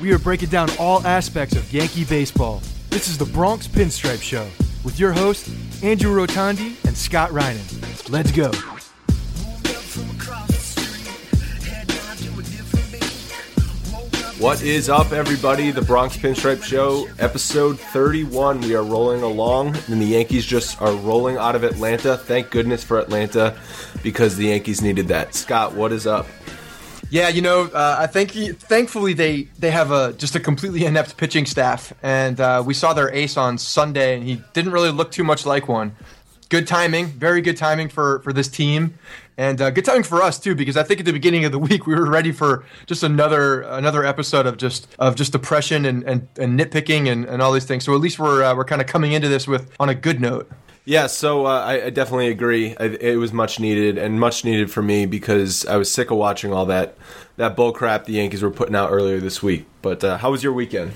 We are breaking down all aspects of Yankee baseball. This is the Bronx Pinstripe Show with your hosts, Andrew Rotondi and Scott Reinen. Let's go. What is up, everybody? The Bronx Pinstripe Show, episode 31. We are rolling along, and the Yankees just are rolling out of Atlanta. Thank goodness for Atlanta because the Yankees needed that. Scott, what is up? Yeah, you know, uh, I think thankfully they they have a just a completely inept pitching staff, and uh, we saw their ace on Sunday, and he didn't really look too much like one. Good timing, very good timing for for this team, and uh, good timing for us too, because I think at the beginning of the week we were ready for just another another episode of just of just depression and and, and nitpicking and, and all these things. So at least we're uh, we're kind of coming into this with on a good note. Yeah, so uh, I, I, definitely agree. I, it was much needed and much needed for me because I was sick of watching all that that bull crap the Yankees were putting out earlier this week. But uh, how was your weekend?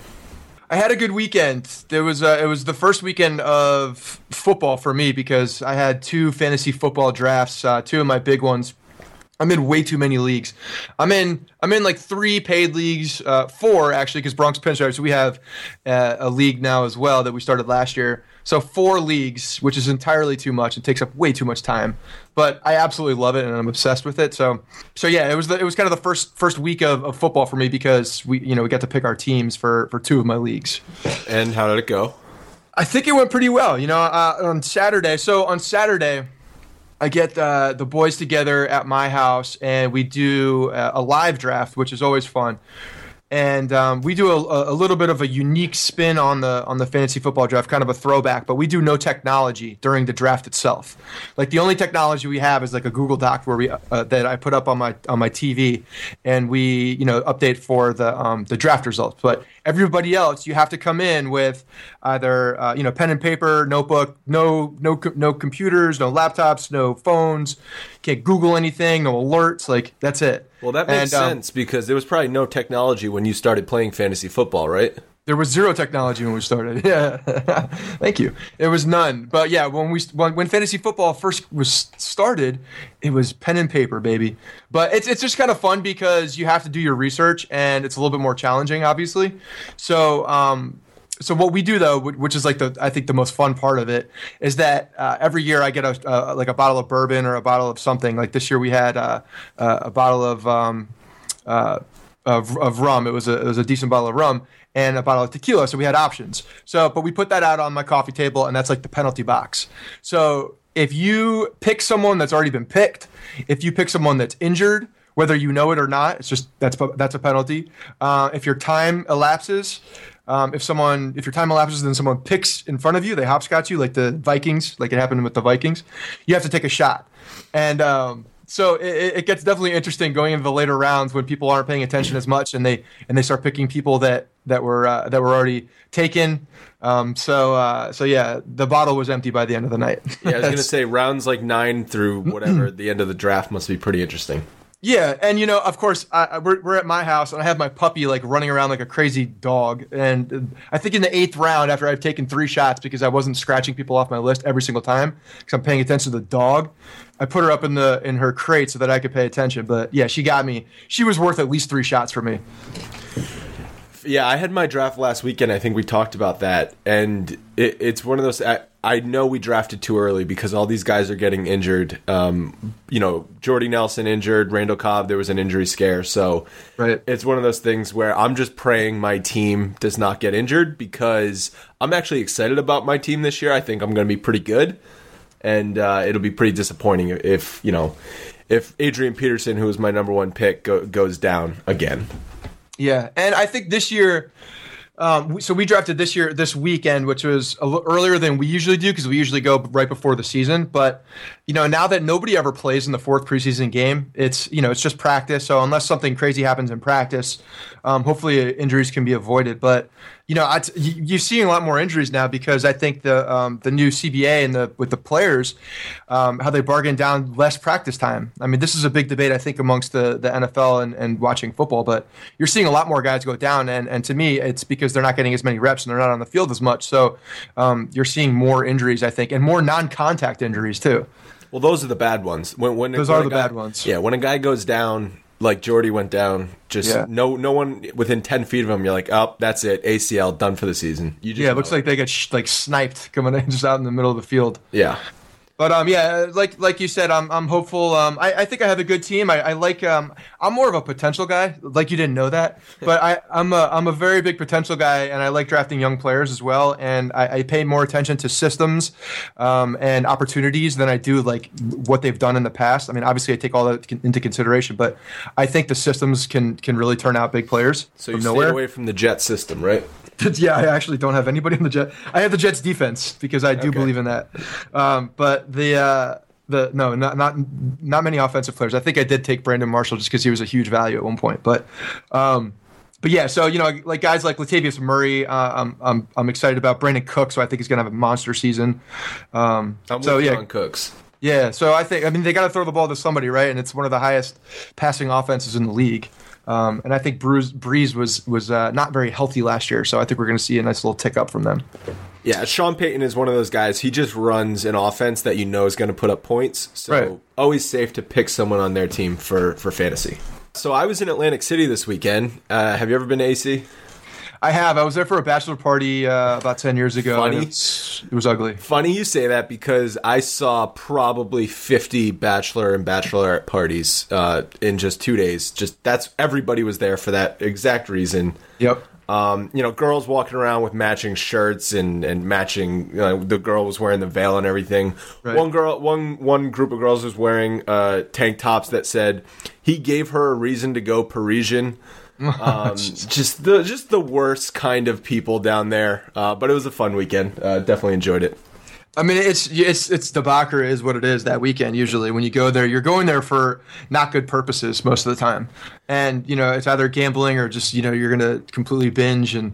I had a good weekend. There was uh, it was the first weekend of football for me because I had two fantasy football drafts, uh, two of my big ones. I'm in way too many leagues. I'm in I'm in like three paid leagues, uh, four actually, because Bronx Pinstripes. We have uh, a league now as well that we started last year. So four leagues, which is entirely too much. It takes up way too much time, but I absolutely love it and I'm obsessed with it. So, so yeah, it was the, it was kind of the first first week of, of football for me because we you know we got to pick our teams for for two of my leagues. And how did it go? I think it went pretty well. You know, uh, on Saturday. So on Saturday. I get uh, the boys together at my house and we do a live draft, which is always fun and um, we do a, a, little bit of a unique spin on the on the fantasy football draft, kind of a throwback. But we do no technology during the draft itself. Like the only technology we have is like a Google Doc where we uh, that I put up on my on my TV, and we you know update for the um, the draft results. But everybody else, you have to come in with either uh, you know pen and paper, notebook, no no no computers, no laptops, no phones, can't Google anything, no alerts. Like that's it. Well, that makes And, um, sense because there was probably no technology when you started playing fantasy football, right? There was zero technology when we started. Yeah, thank you. There was none. But yeah, when we when, when fantasy football first was started, it was pen and paper, baby. But it's it's just kind of fun because you have to do your research and it's a little bit more challenging, obviously. So um, so what we do though, which is like the I think the most fun part of it, is that uh, every year I get a uh, like a bottle of bourbon or a bottle of something. Like this year we had uh, uh, a bottle of. Um, uh, of, of rum. It was a it was a decent bottle of rum and a bottle of tequila. So we had options. So, but we put that out on my coffee table, and that's like the penalty box. So if you pick someone that's already been picked, if you pick someone that's injured, whether you know it or not, it's just that's that's a penalty. Uh, if your time elapses. Um, if someone, if your time elapses, then someone picks in front of you, they hopscotch you, like the Vikings, like it happened with the Vikings. You have to take a shot, and um, so it, it gets definitely interesting going into the later rounds when people aren't paying attention as much, and they and they start picking people that that were uh, that were already taken. Um, so uh, so yeah, the bottle was empty by the end of the night. Yeah, I was gonna say rounds like nine through whatever the end of the draft must be pretty interesting. Yeah, and you know, of course, I, I- we're, we're at my house, and I have my puppy like running around like a crazy dog. And I think in the eighth round, after I've taken three shots because I wasn't scratching people off my list every single time because I'm paying attention to the dog, I put her up in the in her crate so that I could pay attention. But yeah, she got me. She was worth at least three shots for me. Yeah, I had my draft last weekend. I think we talked about that, and it, it's one of those. I, I know we drafted too early because all these guys are getting injured. Um, you know, Jordy Nelson injured, Randall Cobb. There was an injury scare, so Right. it's one of those things where I'm just praying my team does not get injured because I'm actually excited about my team this year. I think I'm going to be pretty good, and uh, it'll be pretty disappointing if you know if Adrian Peterson, who was my number one pick, go, goes down again. Yeah, and I think this year, um, so we drafted this year this weekend, which was a little earlier than we usually do because we usually go right before the season. But you know, now that nobody ever plays in the fourth preseason game, it's you know it's just practice. So unless something crazy happens in practice, um, hopefully injuries can be avoided. But you know, I t- you- you're seeing a lot more injuries now because I think the um, the new CBA and the with the players, um, how they bargain down less practice time. I mean, this is a big debate I think amongst the the NFL and, and watching football. But you're seeing a lot more guys go down, and and to me, it's because they're not getting as many reps and they're not on the field as much. So um, you're seeing more injuries, I think, and more non-contact injuries too. Well, those are the bad ones. When, when Those when are the guy- bad ones. Yeah, when a guy goes down, like Jordy went down, just Yeah. no no one within ten feet of him. You're like, oh, that's it, ACL done for the season. You just Yeah, it looks like they get sh- like sniped coming in just out in the middle of the field. yeah. But um, yeah, like like you said, I'm I'm hopeful. Um, I, I think I have a good team. I, I like um, I'm more of a potential guy. Like you didn't know that, but I I'm a I'm a very big potential guy, and I like drafting young players as well. And I, I pay more attention to systems, um, and opportunities than I do like what they've done in the past. I mean, obviously I take all that into consideration, but I think the systems can can really turn out big players So you stay nowhere. away from the jet system, right? yeah, I actually don't have anybody on the Jet. I have the Jets defense because I do Okay. believe in that. Um, but the uh, the no, not not not many offensive players. I think I did take Brandon Marshall just because he was a huge value at one point. But um, but yeah, so you know, like guys like Latavius Murray, uh, I'm I'm I'm excited about Brandin Cook. So I think he's gonna have a monster season. Um, I'm so yeah, on Cooks. Yeah, so I think I mean they got to throw the ball to somebody, right? And it's one of the highest passing offenses in the league. Um, and I think Bruce, Brees was was uh, not very healthy last year, so I think we're going to see a nice little tick up from them. Yeah, Sean Payton is one of those guys. He just runs an offense that you know is going to put up points. So Right. always safe to pick someone on their team for for fantasy. So I was in Atlantic City this weekend. Uh, have you ever been to AC? I have. I was there for a bachelor party uh, about ten years ago. Funny. it's- It was ugly. Funny you say that because I saw probably 50 bachelor and bachelorette parties uh, in just two days. Just that's everybody was there for that exact reason. Yep. Um, you know, girls walking around with matching shirts and and matching. You know, the girl was wearing the veil and everything. Right. One girl, one one group of girls was wearing uh, tank tops that said he gave her a reason to go Parisian. Um, just the just the worst kind of people down there. Uh, but it was a fun weekend. Uh, definitely enjoyed it. I mean, it's it's it's debauchery is what it is that weekend. Usually, when you go there, you're going there for not good purposes most of the time, and you know it's either gambling or just you know you're going to completely binge and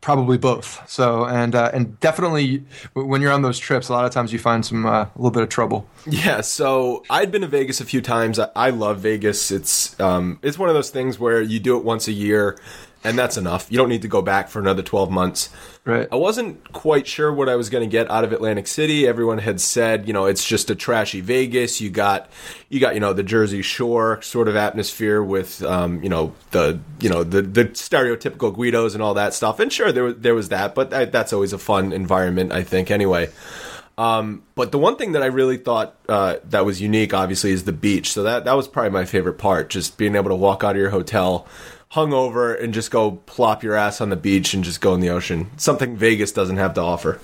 probably both. So and uh, and definitely when you're on those trips, a lot of times you find some uh, a little bit of trouble. Yeah, so I'd been to Vegas a few times. I, I love Vegas. It's um, it's one of those things where you do it once a year, and that's enough. You don't need to go back for another twelve months. Right. I wasn't quite sure what I was going to get out of Atlantic City. Everyone had said, you know, it's just a trashy Vegas. You got, you got, you know, the Jersey Shore sort of atmosphere with, um, you know, the, you know, the the stereotypical Guidos and all that stuff. And sure, there was there was that, but that, that's always a fun environment, I think. Anyway. Um, but the one thing that I really thought uh, that was unique, obviously, is the beach. So that that was probably my favorite part, just being able to walk out of your hotel, hungover, and just go plop your ass on the beach and just go in the ocean. Something Vegas doesn't have to offer.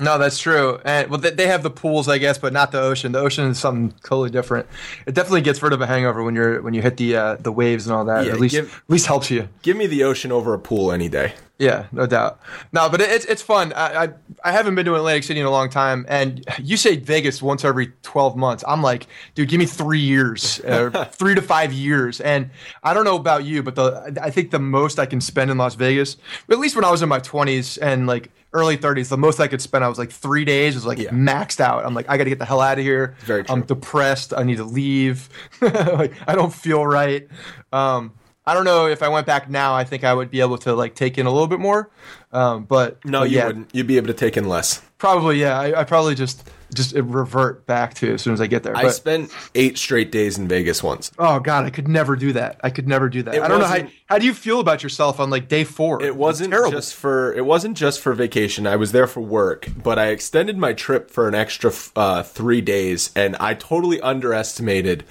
No, that's true. And well, they- they have the pools, I guess, but not the ocean. The ocean is something totally different. It definitely gets rid of a hangover when you're when you hit the uh, the waves and all that. Yeah, at least give- at least helps you. Give me the ocean over a pool any day. Yeah, no doubt. No, but it, it's it's fun. I, I I haven't been to Atlantic City in a long time, and you say Vegas once every twelve months. I'm like, dude, give me three years, uh, three to five years. And I don't know about you, but the I think the most I can spend in Las Vegas, at least when I was in my 20s and like early 30s, the most I could spend, I was like three days, was like Yeah. maxed out. I'm like, I got to get the hell out of here. Very true. I'm depressed. I need to leave. like I don't feel right. Um, I don't know if I went back now. I think I would be able to like take in a little bit more. Um, but No, but you yeah, wouldn't. You'd be able to take in less. Probably, yeah. I, I probably just just revert back to as soon as I get there. I But, spent eight straight days in Vegas once. oh god, I could never do that. I could never do that. It I don't know how. How do you feel about yourself on like day four? It wasn't just for it wasn't just for vacation. I was there for work, but I extended my trip for an extra uh, three days, and I totally underestimated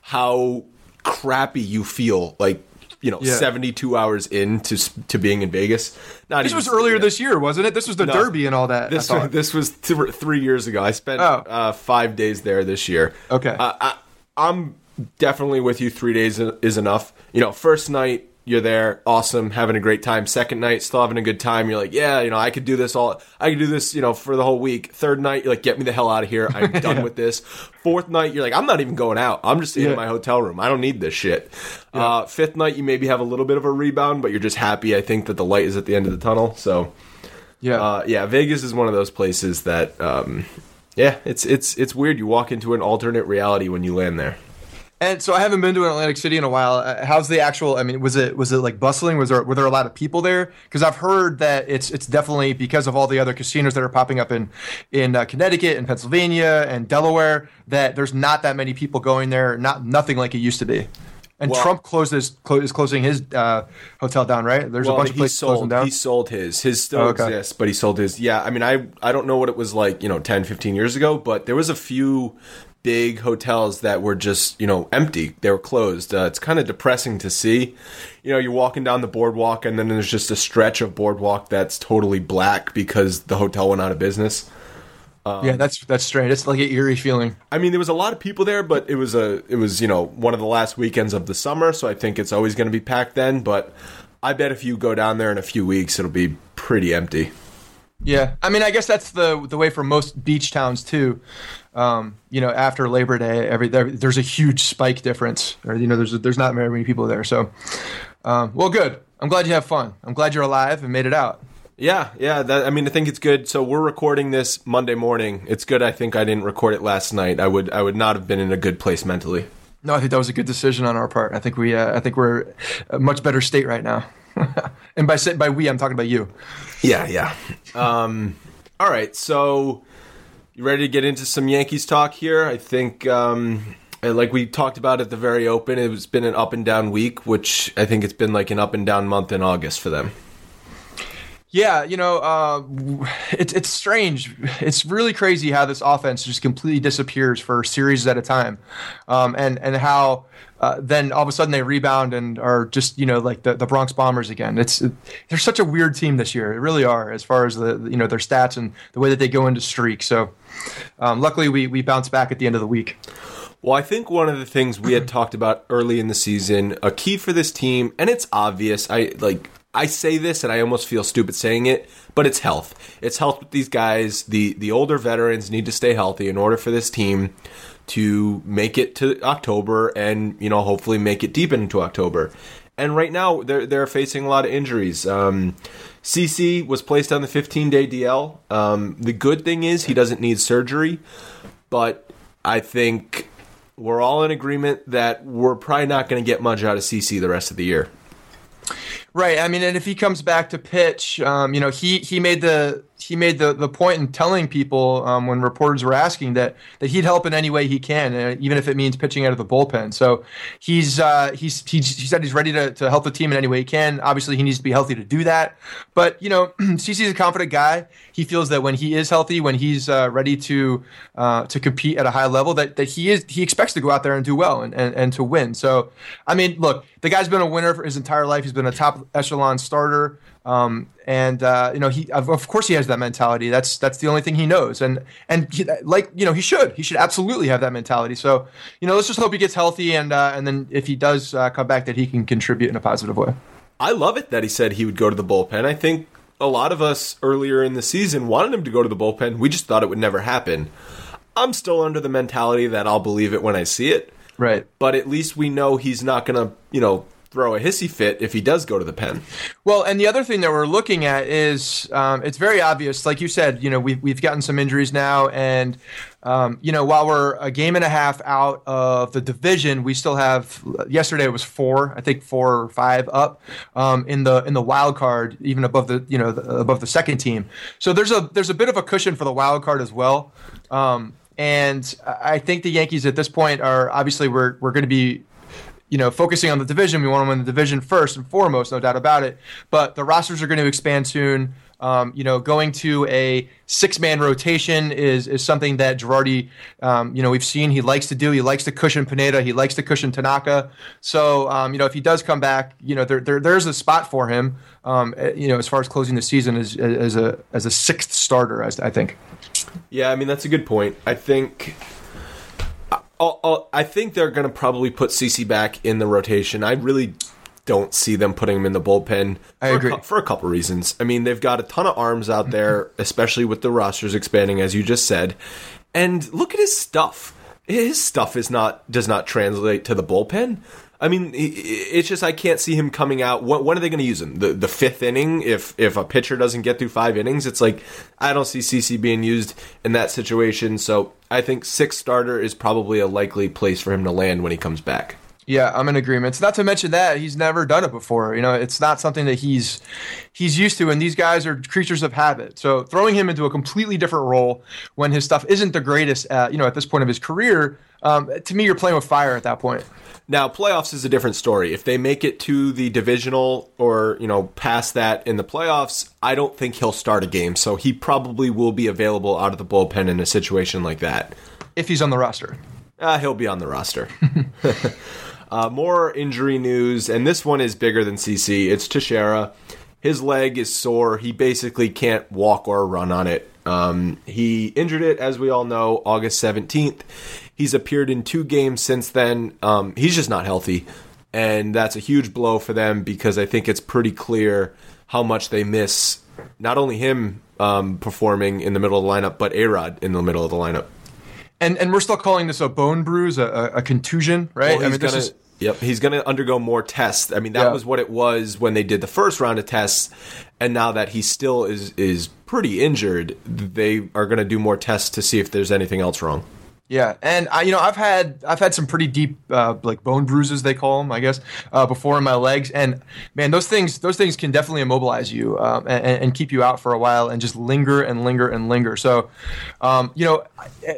how crappy you feel. Like you know, Yeah. seventy two hours into to being in Vegas. Not This even- was earlier yeah. this year, wasn't it? This was the No. Derby and all that. This thought. this was th- three years ago. I spent Oh. uh, five days there this year. Okay. uh, I, I'm definitely with you. Three days is enough. You know, first night you're there, awesome, having a great time. Second night, still having a good time. You're like, yeah, you know, I could do this all. I could do this, you know, for the whole week. Third night, you're like, get me the hell out of here. I'm done with this. Fourth night, you're like, I'm not even going out. I'm just Yeah. in my hotel room. I don't need this shit. Uh, fifth night, you maybe have a little bit of a rebound, but you're just happy. I think that the light is at the end of the tunnel. So. yeah. Uh, yeah, Vegas is one of those places that, um, yeah, it's it's it's weird. You walk into an alternate reality when you land there. And so I haven't been to Atlantic City in a while. Uh, how's the actual? I mean, was it was it like bustling? Was there were there a lot of people there? Because I've heard that it's it's definitely because of all the other casinos that are popping up in in uh, Connecticut and Pennsylvania and Delaware that there's not that many people going there. Not nothing like it used to be. And Well- Trump closed his clo- is closing his uh, hotel down, right? There's a bunch of he places closing sold down. he sold his. His still Oh, okay. exists, but he sold his. Yeah, I mean, I I don't know what it was like, you know, 10, 15 years ago, but there was a few big hotels that were just you know empty. They were closed. Uh, it's kind of depressing to see. You know, you're walking down the boardwalk, and then there's just a stretch of boardwalk that's totally black because the hotel went out of business. yeah, that's that's strange. It's like an eerie feeling. I mean, there was a lot of people there, but it was a it was you know one of the last weekends of the summer, so I think it's always going to be packed then. But I bet if you go down there in a few weeks, it'll be pretty empty. Yeah, I mean, I guess that's the the way for most beach towns too. Um, you know, after Labor Day, every there, there's a huge spike difference, or you know, there's there's not very many people there. So, um, well, good. I'm glad you have fun. I'm glad you're alive and made it out. Yeah, yeah. That, I mean, I think it's good. So we're recording this Monday morning. It's good. I think I didn't record it last night. I would I would not have been in a good place mentally. No, I think that was a good decision on our part. I think we uh, I think we're a much better state right now. and by say- by we, I'm talking about you. Yeah, yeah. Um, all right, so you ready to get into some Yankees talk here? I think, um, uh, like we talked about at the very open, it's been an up and down week, which I think it's been like an up and down month in August for them. Yeah, you know, uh, it's it's strange. It's really crazy how this offense just completely disappears for series at a time, um, and and how uh, then all of a sudden they rebound and are just you know like the, the Bronx Bombers again. It's it, they're such a weird team this year. They really are as far as the you know their stats and the way that they go into streaks. So um, luckily we we bounce back at the end of the week. Well, I think one of the things we had talked about early in the season, a key for this team, and it's obvious. I like I say this and I almost feel stupid saying it, but it's health. It's health with these guys. The the older veterans need to stay healthy in order for this team to make it to October and, you know, hopefully make it deep into October. And right now, they're they're facing a lot of injuries. Um, CC was placed on the 15 day DL. Um, the good thing is he doesn't need surgery, but I think we're all in agreement that we're probably not going to get much out of CC the rest of the year. Right. I mean, and if he comes back to pitch, um, you know, he he made the he made the, the point in telling people um, when reporters were asking that that he'd help in any way he can, uh, even if it means pitching out of the bullpen. So he's uh, he's, he's he said he's ready to, to help the team in any way he can. Obviously, he needs to be healthy to do that. But you know, CC's a confident guy. He feels that when he is healthy, when he's uh, ready to uh, to compete at a high level, that, that he is he expects to go out there and do well and, and, and to win. So I mean, look, the guy's been a winner for his entire life. He's been a top echelon starter. Um, and uh, you know, he of, of, course he has that mentality. That's that's the only thing he knows, and and he, like you know, he should he should absolutely have that mentality. So you know, let's just hope he gets healthy, and uh, and then if he does uh, come back, that he can contribute in a positive way. I love it that he said he would go to the bullpen. I think a lot of us earlier in the season wanted him to go to the bullpen. We just thought it would never happen. I'm still under the mentality that I'll believe it when I see it. Right. But at least we know he's not going to, you know, throw a hissy fit if he does go to the pen. Well, and the other thing that we're looking at is um, it's very obvious. Like you said, you know, we've, we've gotten some injuries now. And, um, you know, while we're a game and a half out of the division, we still have, yesterday it was four, I think four or five up um, in the in the wild card, even above the, you know, the, above the second team. So there's a, there's a bit of a cushion for the wild card as well. Um, and I think the Yankees at this point are obviously we're, we're going to be you know, focusing on the division, we want to win the division first and foremost, no doubt about it. But the rosters are going to expand soon. Um, you know, going to a six-man rotation is is something that Girardi, um, you know, we've seen he likes to do. He likes to cushion Pineda. He likes to cushion Tanaka. So, um, you know, if he does come back, you know, there, there there's a spot for him. Um, eh, you know, as far as closing the season as as a as a sixth starter, I think. Yeah, I mean that's a good point. I think I'll, I'll, i think they're going to probably put CC back in the rotation. I really don't see them putting him in the bullpen. I agree a, for a couple reasons. I mean, they've got a ton of arms out there, mm-hmm. especially with the rosters expanding, as you just said. And look at his stuff. His stuff is not does not translate to the bullpen. I mean, it's just I can't see him coming out. When are they going to use him? The the fifth inning? If if a pitcher doesn't get through five innings, it's like I don't see CC being used in that situation. So I think sixth starter is probably a likely place for him to land when he comes back. Yeah, I'm in agreement. Not to mention that he's never done it before. You know, it's not something that he's he's used to, and these guys are creatures of habit. So throwing him into a completely different role when his stuff isn't the greatest, at, you know, at this point of his career, um, to me, you're playing with fire at that point. Now, playoffs is a different story. If they make it to the divisional or, you know, past that in the playoffs, I don't think he'll start a game. So he probably will be available out of the bullpen in a situation like that. If he's on the roster. Uh, he'll be on the roster. uh, more injury news, and this one is bigger than CC. It's Teixeira. His leg is sore. He basically can't walk or run on it. Um, he injured it, as we all know, August 17th. He's appeared in two games since then. Um, he's just not healthy. And that's a huge blow for them because I think it's pretty clear how much they miss not only him um, performing in the middle of the lineup, but A Rod in the middle of the lineup. And and we're still calling this a bone bruise, a, a contusion, right? Well, I mean, gonna, is... Yep, he's going to undergo more tests. I mean, that yeah. was what it was when they did the first round of tests, and now that he still is is pretty injured, they are going to do more tests to see if there's anything else wrong. Yeah, and I, you know, I've had I've had some pretty deep uh, like bone bruises they call them, I guess, uh, before in my legs, and man, those things those things can definitely immobilize you um, and, and, keep you out for a while and just linger and linger and linger. So, um, you know,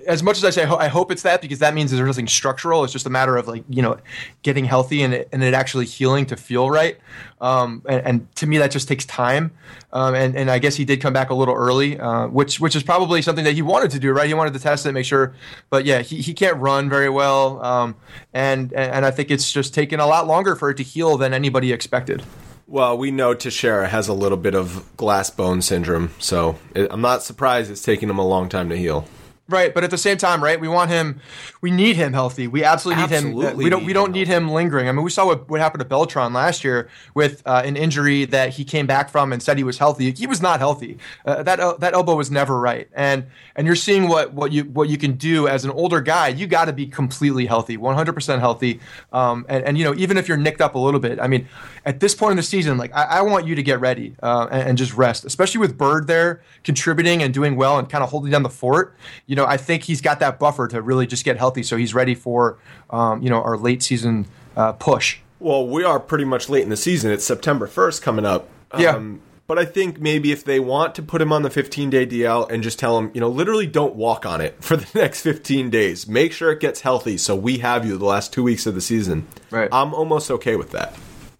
as much as I say I hope it's that because that means there's nothing structural. It's just a matter of like you know getting healthy and it, and it actually healing to feel right. Um, and, and, to me, that just takes time. Um, and, and I guess he did come back a little early, uh, which which is probably something that he wanted to do, right? He wanted to test it, make sure. But yeah, he, he can't run very well, um, and and I think it's just taken a lot longer for it to heal than anybody expected. Well, we know Teixeira has a little bit of glass bone syndrome, so I'm not surprised it's taking him a long time to heal. Right, but at the same time, right? We want him. We need him healthy. We absolutely need him. We don't. We don't him need him lingering. I mean, we saw what, what happened to Beltran last year with uh, an injury that he came back from and said he was healthy. He was not healthy. Uh, that el- that elbow was never right. And and you're seeing what what you what you can do as an older guy. You got to be completely healthy, 100 percent healthy. Um, and and you know even if you're nicked up a little bit, I mean, at this point in the season, like I, I want you to get ready uh, and, and just rest, especially with Bird there contributing and doing well and kind of holding down the fort. You know, I think he's got that buffer to really just get healthy, so he's ready for um, you know our late season uh, push. Well, we are pretty much late in the season. It's September 1st coming up. Yeah. but I think maybe if they want to put him on the 15 day DL and just tell him, you know, literally don't walk on it for the next 15 days. Make sure it gets healthy so we have you the last two weeks of the season. Right. I'm almost okay with that.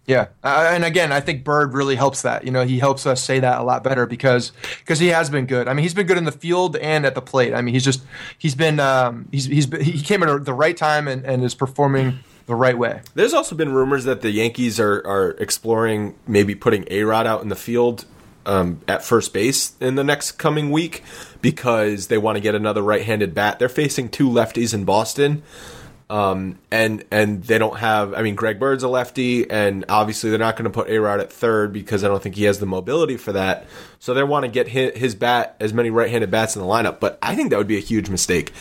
Yeah, uh, and again, I think Bird really helps that. You know, he helps us say that a lot better because because he has been good. I mean, he's been good in the field and at the plate. I mean, he's just he's been um, he's he's been, he came at the right time and, and is performing the right way. There's also been rumors that the Yankees are, are exploring maybe putting A Rod out in the field um, at first base in the next coming week because they want to get another right handed bat. They're facing two lefties in Boston. Um, and and they don't have. I mean, Greg Bird's a lefty, and obviously they're not going to put A Rod at third because I don't think he has the mobility for that. So they want to get his, his bat as many right-handed bats in the lineup. But I think that would be a huge mistake.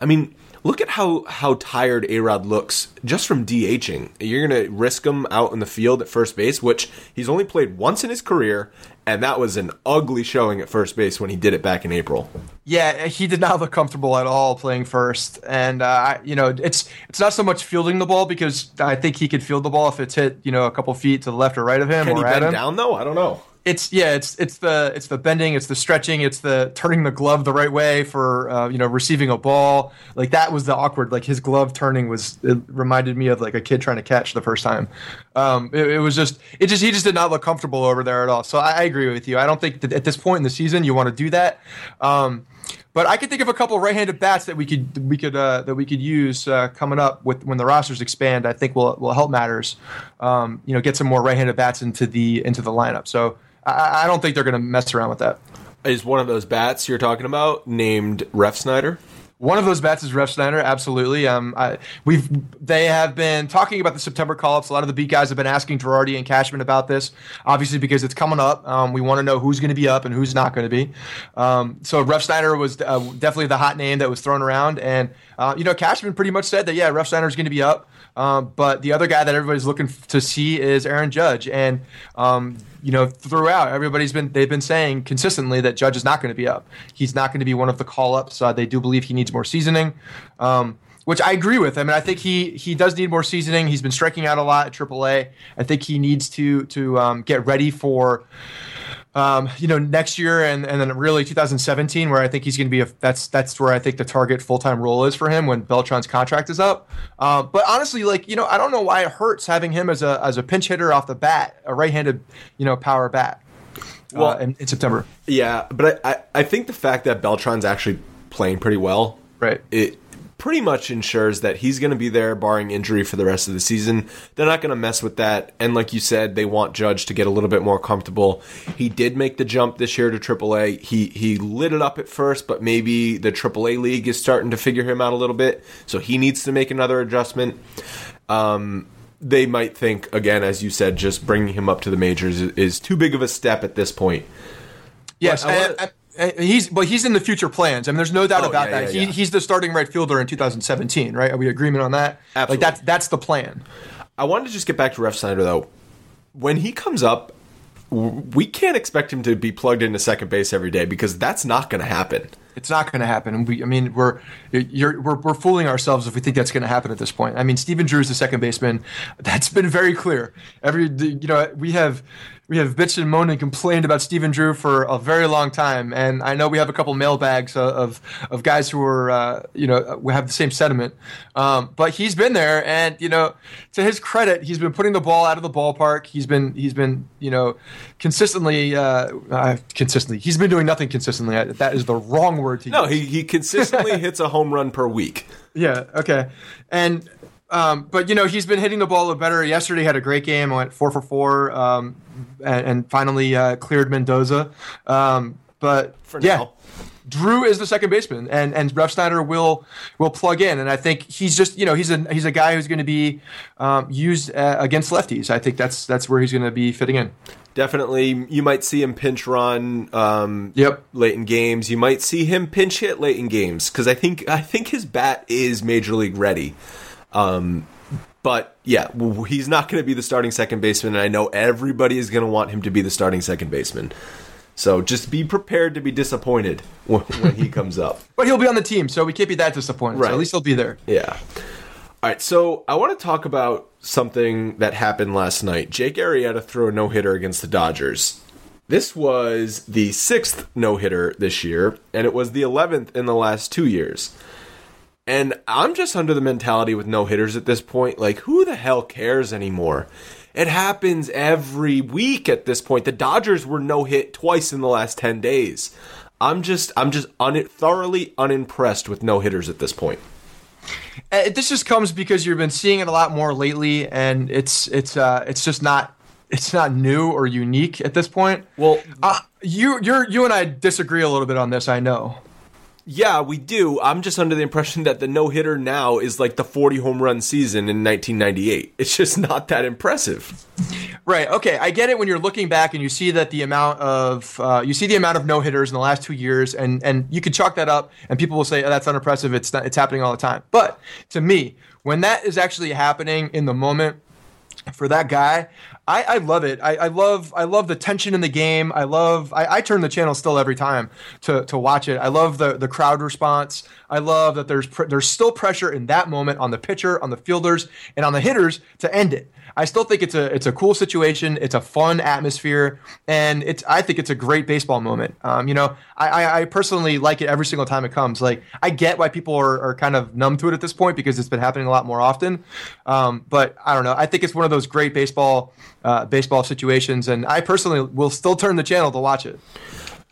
I mean, look at how how tired A Rod looks just from DHing. You're going to risk him out in the field at first base, which he's only played once in his career, and that was an ugly showing at first base when he did it back in April. Yeah, he did not look comfortable at all playing first, and uh, I- you know it's it's not so much fielding the ball because I think he could field the ball if it's hit you know a couple feet to the left or right of him Can or he bend him. down though? I don't know. It's yeah, it's it's the it's the bending, it's the stretching, it's the turning the glove the right way for uh, you know receiving a ball. Like that was the awkward. Like his glove turning was it reminded me of like a kid trying to catch the first time. Um, it, it was just it just he just did not look comfortable over there at all. So I, I agree with you. I don't think at this point in the season you want to do that. Um, but I could think of a couple right-handed bats that we could we could uh, that we could use uh, coming up with when the rosters expand. I think will will help matters. Um, you know, get some more right-handed bats into the into the lineup. So I, I don't think they're going to mess around with that. Is one of those bats you're talking about named Refsnyder? One of those bats is Refsnyder, absolutely. Um, I, we've they have been talking about the September call-ups. A lot of the beat guys have been asking Girardi and Cashman about this, obviously because it's coming up. Um, we want to know who's going to be up and who's not going to be. Um, so Refsnyder was uh, definitely the hot name that was thrown around, and uh, you know Cashman pretty much said that yeah, Refsnyder is going to be up. Um, but the other guy that everybody's looking to see is Aaron Judge, and um, you know throughout everybody's been they've been saying consistently that Judge is not going to be up. He's not going to be one of the call ups. Uh, they do believe he needs more seasoning. Um, which I agree with. I mean, I think he he does need more seasoning. He's been striking out a lot at AAA. I think he needs to to um, get ready for um, you know, next year and, and then really 2017, where I think he's going to be a that's that's where I think the target full time role is for him when Beltran's contract is up. Uh, but honestly, like you know, I don't know why it hurts having him as a as a pinch hitter off the bat, a right handed you know power bat. Well- uh, in, in September, Yeah, but I, I, I think the fact that Beltran's actually playing pretty well, right? it pretty much ensures that he's going to be there barring injury for the rest of the season. They're not going to mess with that. And like you said, they want Judge to get a little bit more comfortable. He did make the jump this year to AAA. He he lit it up at first, but maybe the AAA league is starting to figure him out a little bit, so he needs to make another adjustment. Um, they might think again, as you said, just bringing him up to the majors is, is too big of a step at this point. Yes, I and- wanna- and- and he's but he's in the future plans. I mean, there's no doubt Oh, about yeah, that. yeah, he, yeah. He's the starting right fielder in 2017, right? Are we agreement on that? Absolutely. Like that's that's the plan. I wanted to just get back to Refsnyder though. When he comes up, we can't expect him to be plugged into second base every day because that's not going to happen. It's not going to happen. We, I mean, we're, we're we're fooling ourselves if we think that's going to happen at this point. I mean, Stephen Drew is the second baseman. That's been very clear. Every you know, we have we have bitched and moaned and complained about Stephen Drew for a very long time, and I know we have a couple mailbags of of, guys who are uh, you know have the same sentiment. Um, but he's been there, and you know, to his credit, he's been putting the ball out of the ballpark. He's been he's been you know consistently uh, uh, consistently. He's been doing nothing consistently. That is the wrong word to No, use. he, he consistently hits a home run per week. Yeah. Okay. And um, but you know he's been hitting the ball a little better. Yesterday he had a great game. Went four for four, um, and, and finally uh, cleared Mendoza. Um, but For yeah, now. Drew is the second baseman, and and Refsnyder will will plug in, and I think he's just you know he's a he's a guy who's going to be um, used uh, against lefties. I think that's that's where he's going to be fitting in. Definitely, you might see him pinch run um, Yep. late in games. You might see him pinch hit late in games because I think I think his bat is major league ready. Um, but yeah, he's not going to be the starting second baseman, and I know everybody is going to want him to be the starting second baseman. So just be prepared to be disappointed when, when he comes up. But he'll be on the team, so we can't be that disappointed. Right. So at least he'll be there. Yeah. All right, so I want to talk about something that happened last night. Jake Arrieta threw a no hitter against the Dodgers. This was the sixth no hitter this year, and it was the 11th in the last two years. And I'm just under the mentality with no hitters at this point. Like, who the hell cares anymore? It happens every week at this point. The Dodgers were no hit twice in the last 10 days. I'm just, I'm just un- thoroughly unimpressed with no hitters at this point. Uh, this just comes because you've been seeing it a lot more lately, and it's it's uh, it's just not it's not new or unique at this point. Well, Uh, you you're you and I disagree a little bit on this. I know. Yeah, we do. I'm just under the impression that the no hitter now is like the 40 home run season in 1998. It's just not that impressive. Right. Okay. I get it when you're looking back and you see that the amount of uh, you see the amount of no hitters in the last two years, and and you can chalk that up, and people will say oh, that's unimpressive. It's not, it's happening all the time. But to me, when that is actually happening in the moment for that guy, I, I love it. I, I love I love the tension in the game. I love I, I turn the channel still every time to, to watch it. I love the the crowd response. I love that there's pr- there's still pressure in that moment on the pitcher, on the fielders, and on the hitters to end it. I still think it's a it's a cool situation. It's a fun atmosphere, and it's I think it's a great baseball moment. Um, you know, I, I, I personally like it every single time it comes. Like I get why people are, are kind of numb to it at this point because it's been happening a lot more often. Um, but I don't know. I think it's one of those great baseball uh, baseball situations, and I personally will still turn the channel to watch it.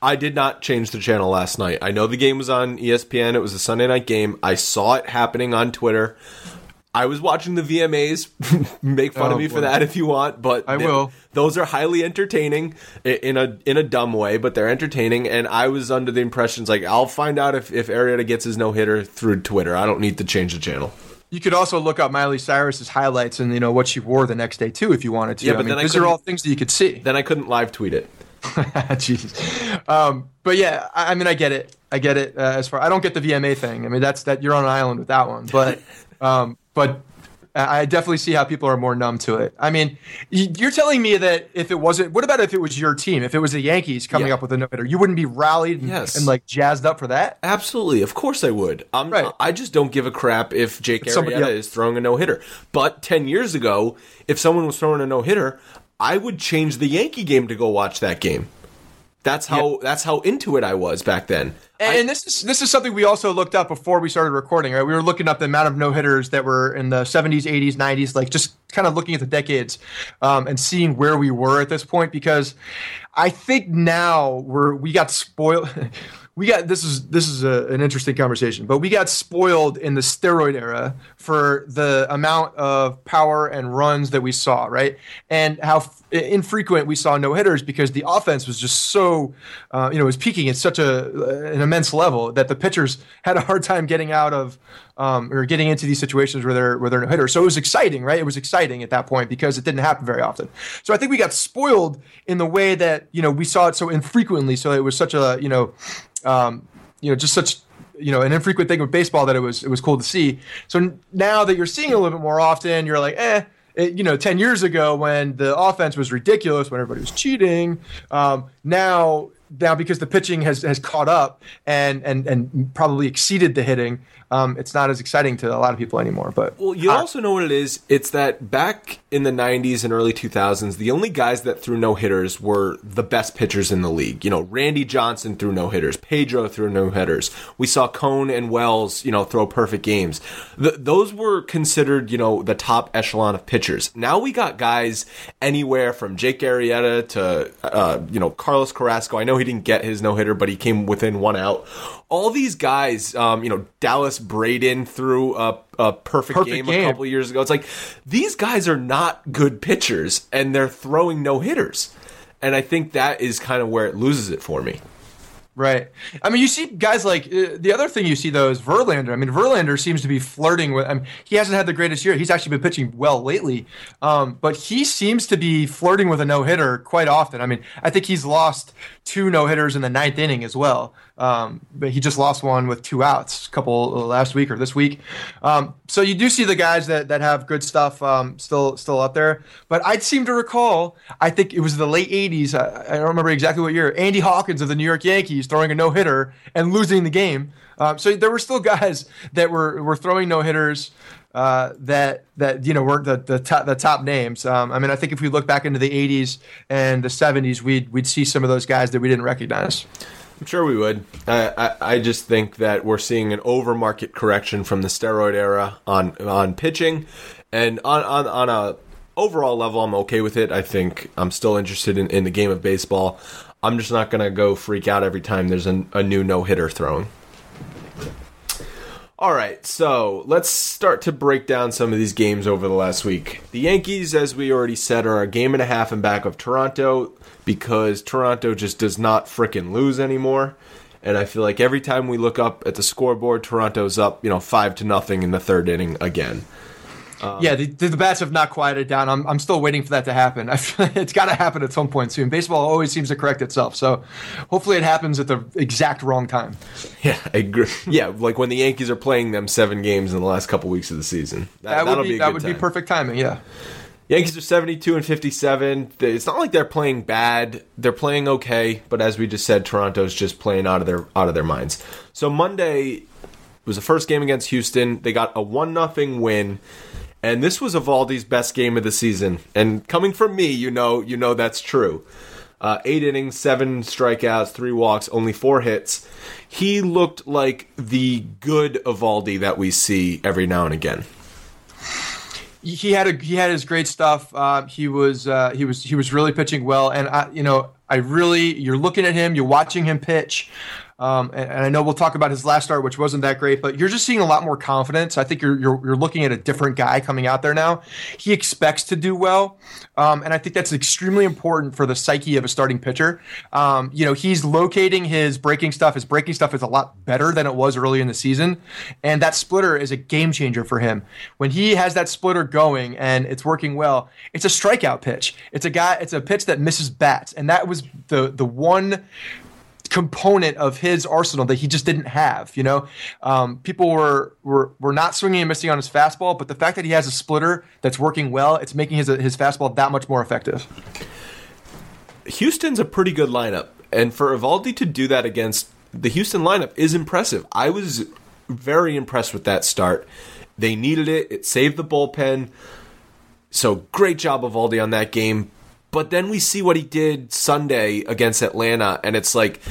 I did not change the channel last night. I know the game was on ESPN. It was a Sunday night game. I saw it happening on Twitter. I was watching the VMAs. Make fun Oh, of me for that if you want, but I they- will. Those are highly entertaining in a in a dumb way, but they're entertaining. And I was under the impressions like I'll find out if if Arrieta gets his no hitter through Twitter. I don't need to change the channel. You could also look up Miley Cyrus's highlights and you know what she wore the next day too, if you wanted to. Yeah, I but mean, then I these are all things that you could see. Then I couldn't live tweet it. Jesus. Um, but yeah, I, I mean, I get it. I get it. Uh, as far I don't get the VMA thing. I mean, that's that you're on an island with that one. But um, but I I definitely see how people are more numb to it. I mean, you're telling me that if it wasn't, what about if it was your team? If it was the Yankees coming Yeah. up with a no hitter, you wouldn't be rallied and, Yes. and like jazzed up for that. Absolutely, of course I would. I'm, Right. I just don't give a crap if Jake If somebody Arrieta else- is throwing a no hitter. But ten years ago, if someone was throwing a no hitter, I would change the Yankee game to go watch that game. That's how that's how into it I was back then. And, and this is this is something we also looked up before we started recording. Right, we were looking up the amount of no hitters that were in the 70s, 80s, 90s, like just kind of looking at the decades um, and seeing where we were at this point. Because I think now we're we got spoiled. We got this is this is a, an interesting conversation, but we got spoiled in the steroid era for the amount of power and runs that we saw, right? And how f- infrequent we saw no hitters because the offense was just so, uh, you know, was peaking at such a an immense level that the pitchers had a hard time getting out of um, or getting into these situations where they're where they're no hitters. So it was exciting, right? It was exciting at that point because it didn't happen very often. So I think we got spoiled in the way that you know we saw it so infrequently. So it was such a you know, um, you know, just such you know an infrequent thing with baseball that it was it was cool to see. So now that you're seeing a little bit more often, you're like, eh. It, you know, ten years ago when the offense was ridiculous, when everybody was cheating, um, now now because the pitching has, has caught up and, and and probably exceeded the hitting, um, it's not as exciting to a lot of people anymore. But Well, you uh, also know what it is. It's that back in the 90s and early 2000s, the only guys that threw no hitters were the best pitchers in the league. You know, Randy Johnson threw no hitters, Pedro threw no hitters. We saw Cone and Wells, you know, throw perfect games. Th- those were considered, you know, the top echelon of pitchers. Now we got guys anywhere from Jake Arrieta to, uh, you know, Carlos Carrasco. I know he didn't get his no hitter, but he came within one out. All these guys, um, you know, Dallas Braden threw a, a perfect, Perfect game, game. a couple years ago. It's like these guys are not good pitchers, and they're throwing no hitters. And I think that is kind of where it loses it for me. Right. I mean, you see guys like uh, the other thing you see though is Verlander. I mean, Verlander seems to be flirting with. I mean, he hasn't had the greatest year. He's actually been pitching well lately, um, but he seems to be flirting with a no hitter quite often. I mean, I think he's lost two no hitters in the ninth inning as well. Um, but he just lost one with two outs a couple uh, last week or this week. Um, so you do see the guys that, that have good stuff um, still still up there. But I seem to recall, I think it was the late '80s. I, I don't remember exactly what year. Andy Hawkins of the New York Yankees throwing a no hitter and losing the game. Um, so there were still guys that were were throwing no hitters. Uh, that that you know weren't the the top, the top names. Um, I mean, I think if we look back into the '80s and the '70s, we'd we'd see some of those guys that we didn't recognize. I'm sure we would. I, I, I just think that we're seeing an over market correction from the steroid era on on pitching, and on on on a overall level, I'm okay with it. I think I'm still interested in, in the game of baseball. I'm just not gonna go freak out every time there's a, a new no hitter thrown. All right, so let's start to break down some of these games over the last week. The Yankees, as we already said, are a game and a half in back of Toronto because Toronto just does not fricking lose anymore. And I feel like every time we look up at the scoreboard, Toronto's up, you know, five to nothing in the third inning again. Um, yeah, the, the, bats have not quieted down. I'm, I'm still waiting for that to happen. I feel like it's got to happen at some point soon. Baseball always seems to correct itself, so hopefully it happens at the exact wrong time. Yeah, I agree. yeah, like when the Yankees are playing them seven games in the last couple weeks of the season. That, that would be, be that would time. be perfect timing. Yeah. Yankees are 72 and 57. It's not like they're playing bad. They're playing okay, but as we just said, Toronto's just playing out of their out of their minds. So Monday was the first game against Houston. They got a one nothing win. And this was Eovaldi's best game of the season. And coming from me, you know, you know that's true. Uh, eight innings, seven strikeouts, three walks, only four hits. He looked like the good Eovaldi that we see every now and again. He had a he had his great stuff. Uh, he was uh, he was he was really pitching well, and I, you know I really you're looking at him, you're watching him pitch. Um, and, and, I know we'll talk about his last start, which wasn't that great, but you're just seeing a lot more confidence. I think you're you're, you're looking at a different guy coming out there now. He expects to do well, um, and I think that's extremely important for the psyche of a starting pitcher. Um, you know, he's locating his breaking stuff. His breaking stuff is a lot better than it was early in the season, and that splitter is a game changer for him. When he has that splitter going and it's working well, it's a strikeout pitch. It's a guy. It's a pitch that misses bats, and that was the the one component of his arsenal that he just didn't have. You know, um, people were, were were not swinging and missing on his fastball, but the fact that he has a splitter that's working well, it's making his his fastball that much more effective. Houston's a pretty good lineup, and for Eovaldi to do that against the Houston lineup is impressive. I was very impressed with that start. They needed it. It saved the bullpen. So great job Eovaldi on that game. But then we see what he did Sunday against Atlanta, and it's like,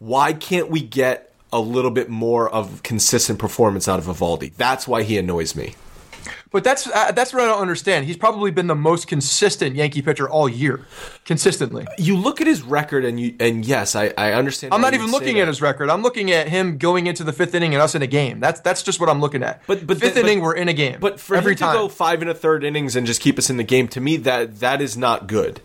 why can't we get a little bit more of consistent performance out of Eovaldi? That's why he annoys me. But that's uh, that's what I don't understand. He's probably been the most consistent Yankee pitcher all year, consistently. You look at his record, and you and yes, I, I understand. I'm not even looking at his record. I'm looking at him going into the fifth inning and us in a game. That's that's just what I'm looking at. But but fifth inning, we're in a game. But for every him to time. go five and a third innings and just keep us in the game, to me that that is not good.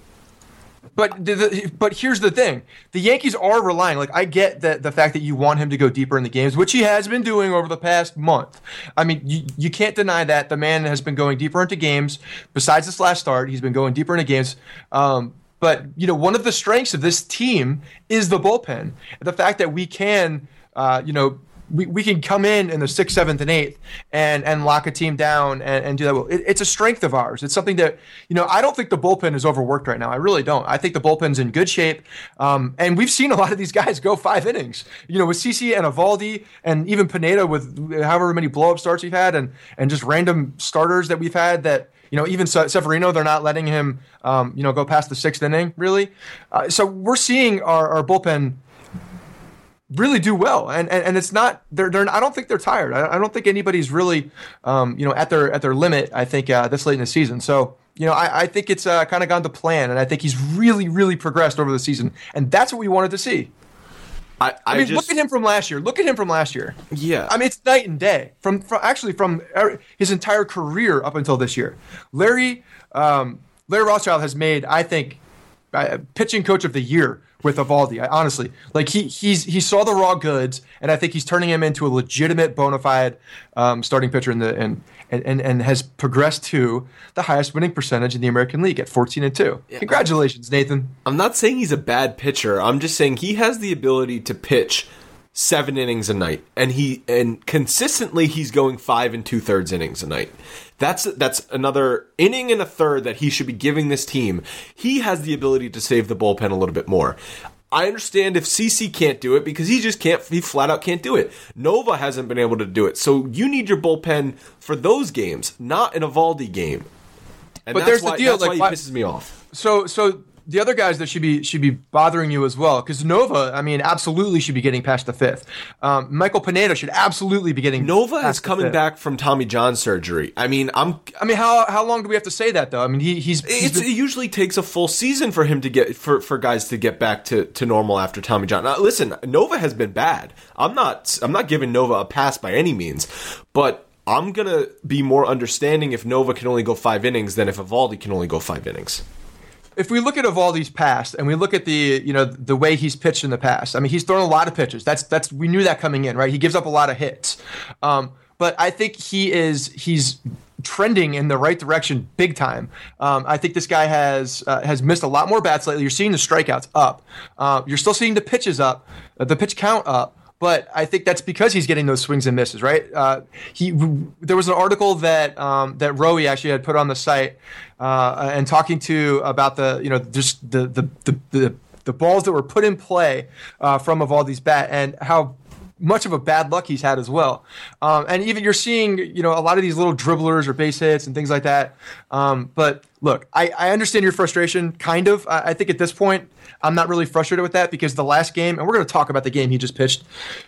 But the, but here's the thing: the Yankees are relying. Like I get that the fact that you want him to go deeper in the games, which he has been doing over the past month. I mean, you, you can't deny that the man has been going deeper into games. Besides this last start, he's been going deeper into games. Um, but you know, one of the strengths of this team is the bullpen. The fact that we can, uh, you know, we, we can come in in the sixth, seventh, and eighth and and lock a team down and, and do that well. It, it's a strength of ours. It's something that you know I don't think the bullpen is overworked right now. I really don't. I think the bullpen's in good shape, um, and we've seen a lot of these guys go five innings. You know, with CC and Eovaldi and even Pineda with however many blow up starts we've had and and just random starters that we've had that you know, even Severino, they're not letting him, um, you know, go past the sixth inning, really. Uh, so we're seeing our, our bullpen really do well, and and, and it's not they're, they're I don't think they're tired. I, I don't think anybody's really um, you know at their at their limit. I think uh, this late in the season, so. You know, I, I think it's uh, kind of gone to plan, and I think he's really, really progressed over the season, and that's what we wanted to see. I, I, I mean, just, look at him from last year. Look at him from last year. Yeah, I mean, it's night and day from, from actually from er, his entire career up until this year. Larry, um, Larry Rothschild has made, I think, uh, pitching coach of the year with Eovaldi. I, honestly, like he he's he saw the raw goods, and I think he's turning him into a legitimate, bona fide um, starting pitcher in the and, and and has progressed to the highest winning percentage in the American League at 14 and two. Congratulations, Nathan. I'm not saying he's a bad pitcher. I'm just saying he has the ability to pitch seven innings a night, and he and consistently he's going five and two thirds innings a night. That's that's another inning and a third that he should be giving this team. He has the ability to save the bullpen a little bit more. I understand if CC can't do it because he just can't, he flat out can't do it. Nova hasn't been able to do it. So you need your bullpen for those games, not an Eovaldi game. And But there's the deal, That's like, why he why- pisses me off. So so the other guys that should be should be bothering you as well because Nova, I mean, absolutely should be getting past the fifth. Um, Michael Pineda should absolutely be getting Nova is coming back from Tommy John surgery. I mean, I'm I mean, how how long do we have to say that though? I mean, he he's, been- it usually takes a full season for him to get for, for guys to get back to, to normal after Tommy John. Now, listen, Nova has been bad. I'm not I'm not giving Nova a pass by any means, but I'm gonna be more understanding if Nova can only go five innings than if Eovaldi can only go five innings. If we look at Eovaldi's past and we look at the you know the way he's pitched in the past, I mean he's thrown a lot of pitches. That's that's we knew that coming in, right? He gives up a lot of hits, um, but I think he is he's trending in the right direction big time. Um, I think this guy has uh, has missed a lot more bats lately. You're seeing the strikeouts up. Uh, you're still seeing the pitches up, uh, the pitch count up. But I think that's because he's getting those swings and misses, right? Uh, he there was an article that um, that Rowe actually had put on the site uh, and talking to about the you know just the the the, the, the balls that were put in play uh, from these bat and how much of a bad luck he's had as well. Um, and even you're seeing, you know, a lot of these little dribblers or base hits and things like that. Um, but look, I, I understand your frustration, kind of. I, I think at this point, I'm not really frustrated with that because the last game, and we're going to talk about the game he just pitched,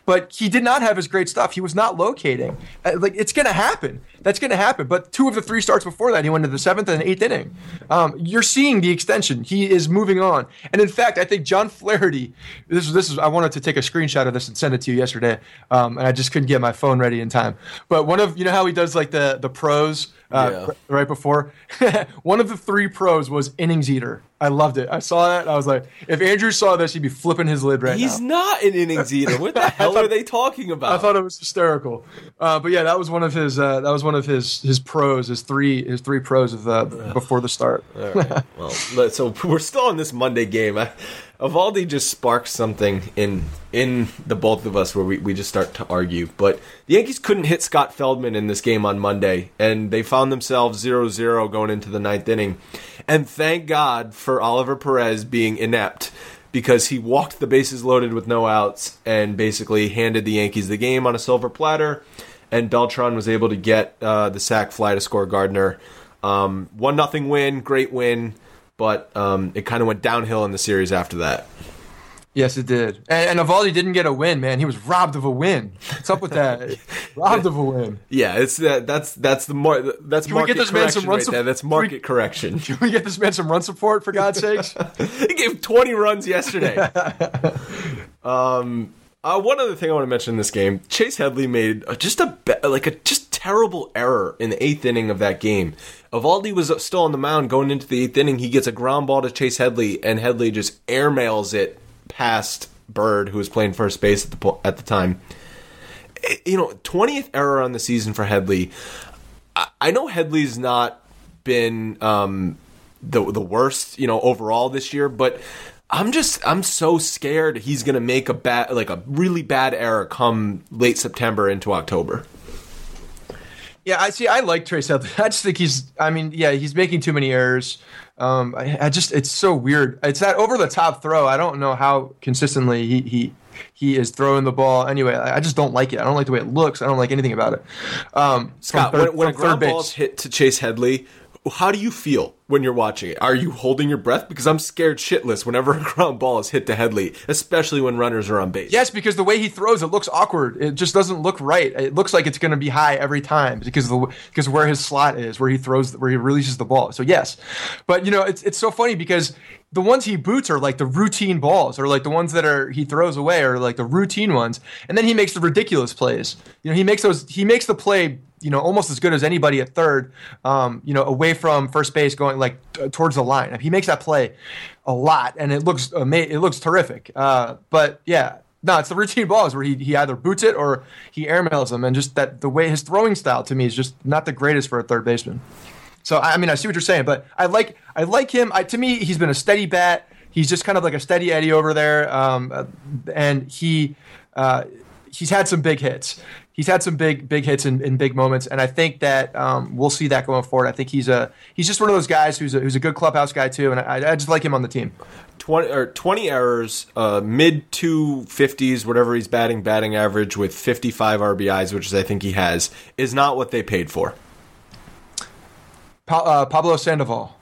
but he did not have his great stuff. He was not locating. Uh, Like it's going to happen. That's going to happen. But two of the three starts before that, he went to the seventh and eighth inning. Um, you're seeing the extension. He is moving on. And in fact, I think John Flaherty. This is this is. I wanted to take a screenshot of this and send it to you yesterday, um, and I just couldn't get my phone ready in time. But one of you know how he does like the the pros uh, Yeah. right before. one of the three pros was innings eater. I loved it. I saw that. And I was like, if Andrew saw this, he'd be flipping his lid right He's now. not an innings eater. What the hell are they talking about? I thought it was hysterical, uh, but yeah, that was one of his. Uh, that was one of his his pros. His three his three pros of the before the start. Right. well, so we're still on this Monday game. I, Eovaldi just sparked something in in the both of us where we, we just start to argue. But the Yankees couldn't hit Scott Feldman in this game on Monday, and they found themselves 0-0 going into the ninth inning. And thank God for Oliver Perez being inept because he walked the bases loaded with no outs and basically handed the Yankees the game on a silver platter. And Beltran was able to get uh, the sac fly to score Gardner. Um, one nothing win, great win, but um, it kind of went downhill in the series after that. Yes, it did. And, and Eovaldi didn't get a win, man. He was robbed of a win. What's up with that? robbed of a win. Yeah, it's that. That's that's the more that's Can we market get this man some correction run right sup- there. That's can we- market correction. Can we get this man some run support for God's sakes? he gave 20 runs yesterday. um, uh, one other thing I want to mention in this game: Chase Headley made just a like a just terrible error in the eighth inning of that game. Eovaldi was still on the mound going into the eighth inning. He gets a ground ball to Chase Headley, and Headley just airmails it past Bird, who was playing first base at the at the time. Eh, You know, twentieth error on the season for Headley. I, I know Headley's not been um, the the worst, you know, overall this year, but I'm just I'm so scared he's gonna make a bad like a really bad error come late September into October. Yeah, I see. I like Chase Headley. I just think he's. I mean, yeah, he's making too many errors. Um, I, I just, it's so weird. It's that over the top throw. I don't know how consistently he he he is throwing the ball. Anyway, I just don't like it. I don't like the way it looks. I don't like anything about it. Um, Scott, third- when, when a third ground hit to Chase Headley, how do you feel when you're watching it? Are you holding your breath? Because I'm scared shitless whenever a ground ball is hit to Headley, especially when runners are on base. Yes, because the way he throws, it looks awkward. It just doesn't look right. It looks like it's going to be high every time because of the because where his slot is, where he throws, where he releases the ball. So yes, but you know it's it's so funny because the ones he boots are like the routine balls, or like the ones that are he throws away or like the routine ones, and then he makes the ridiculous plays. You know, he makes those he makes the play you know almost as good as anybody at third. Um, you know, away from first base, going like t- towards the line. He makes that play a lot, and it looks ama- it looks terrific. Uh, but yeah, no, it's the routine balls where he, he either boots it or he airmails them, and just that the way his throwing style to me is just not the greatest for a third baseman. So I mean, I see what you're saying, but I like I like him. I, to me, he's been a steady bat. He's just kind of like a steady Eddie over there, um, uh, and he uh, he's had some big hits. He's had some big big hits in, in big moments, and I think that um, we'll see that going forward. I think he's a he's just one of those guys who's a, who's a good clubhouse guy too, and I, I just like him on the team. 20 or 20 errors, uh, mid 250s, whatever he's batting, batting average with 55 RBIs, which is I think he has, is not what they paid for. Pa- uh, Pablo Sandoval.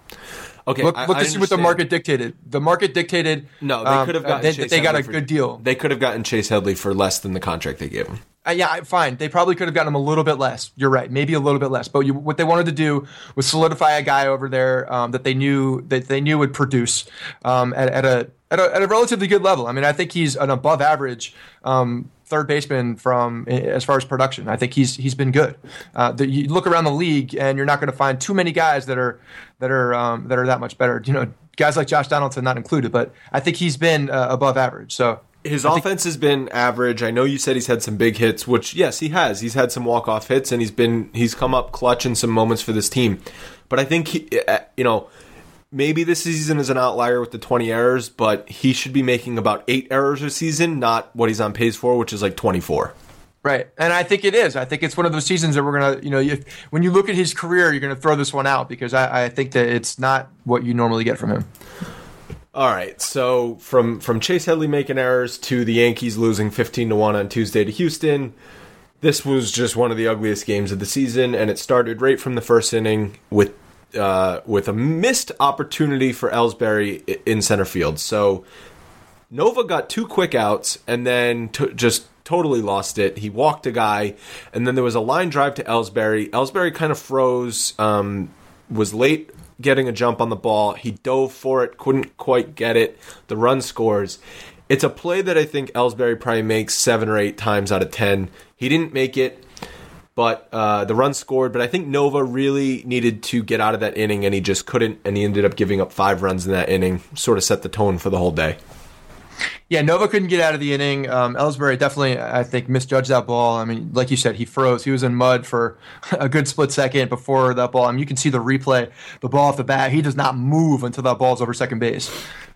Okay, Look, I- look I to see what the market dictated. The market dictated. No, they um, could have gotten. they, Chase they got a for- good deal. They could have gotten Chase Headley for less than the contract they gave him. Uh, yeah, fine. They probably could have gotten him a little bit less. You're right, maybe a little bit less. But you, what they wanted to do was solidify a guy over there um, that they knew that they knew would produce um, at, at a at a, at a relatively good level. I mean, I think he's an above average um, third baseman from as far as production. I think he's he's been good. Uh, the, you look around the league, and you're not going to find too many guys that are that are um, that are that much better. You know, guys like Josh Donaldson not included, but I think he's been uh, above average. So. His offense has been average. I know you said he's had some big hits, which yes, he has. He's had some walk off hits, and he's been he's come up clutch in some moments for this team. But I think he, uh, you know, maybe this season is an outlier with the 20 errors, but he should be making about eight errors a season, not what he's on pace for, which is like 24. Right, and I think it is. I think it's one of those seasons that we're gonna, you know, if, when you look at his career, you're gonna throw this one out because I, I think that it's not what you normally get from him. All right, so from from Chase Headley making errors to the Yankees losing 15 to 1 on Tuesday to Houston, this was just one of the ugliest games of the season and it started right from the first inning with uh, with a missed opportunity for Ellsbury in center field. So Nova got two quick outs and then t- just totally lost it. He walked a guy, and then there was a line drive to Ellsbury. Ellsbury kind of froze, um, was late getting a jump on the ball. He dove for it, couldn't quite get it. The run scores. It's a play that I think Ellsbury probably makes seven or eight times out of ten. He didn't make it but uh, the run scored. But I think Nova really needed to get out of that inning, and he just couldn't. And he ended up giving up five runs in that inning. Sort of set the tone for the whole day. Yeah, Nova couldn't get out of the inning. Um, Ellsbury definitely, I think, misjudged that ball. I mean, like you said, he froze. He was in mud for a good split second before that ball. I mean, you can see the replay. The ball off the bat, he does not move until that ball's over second base.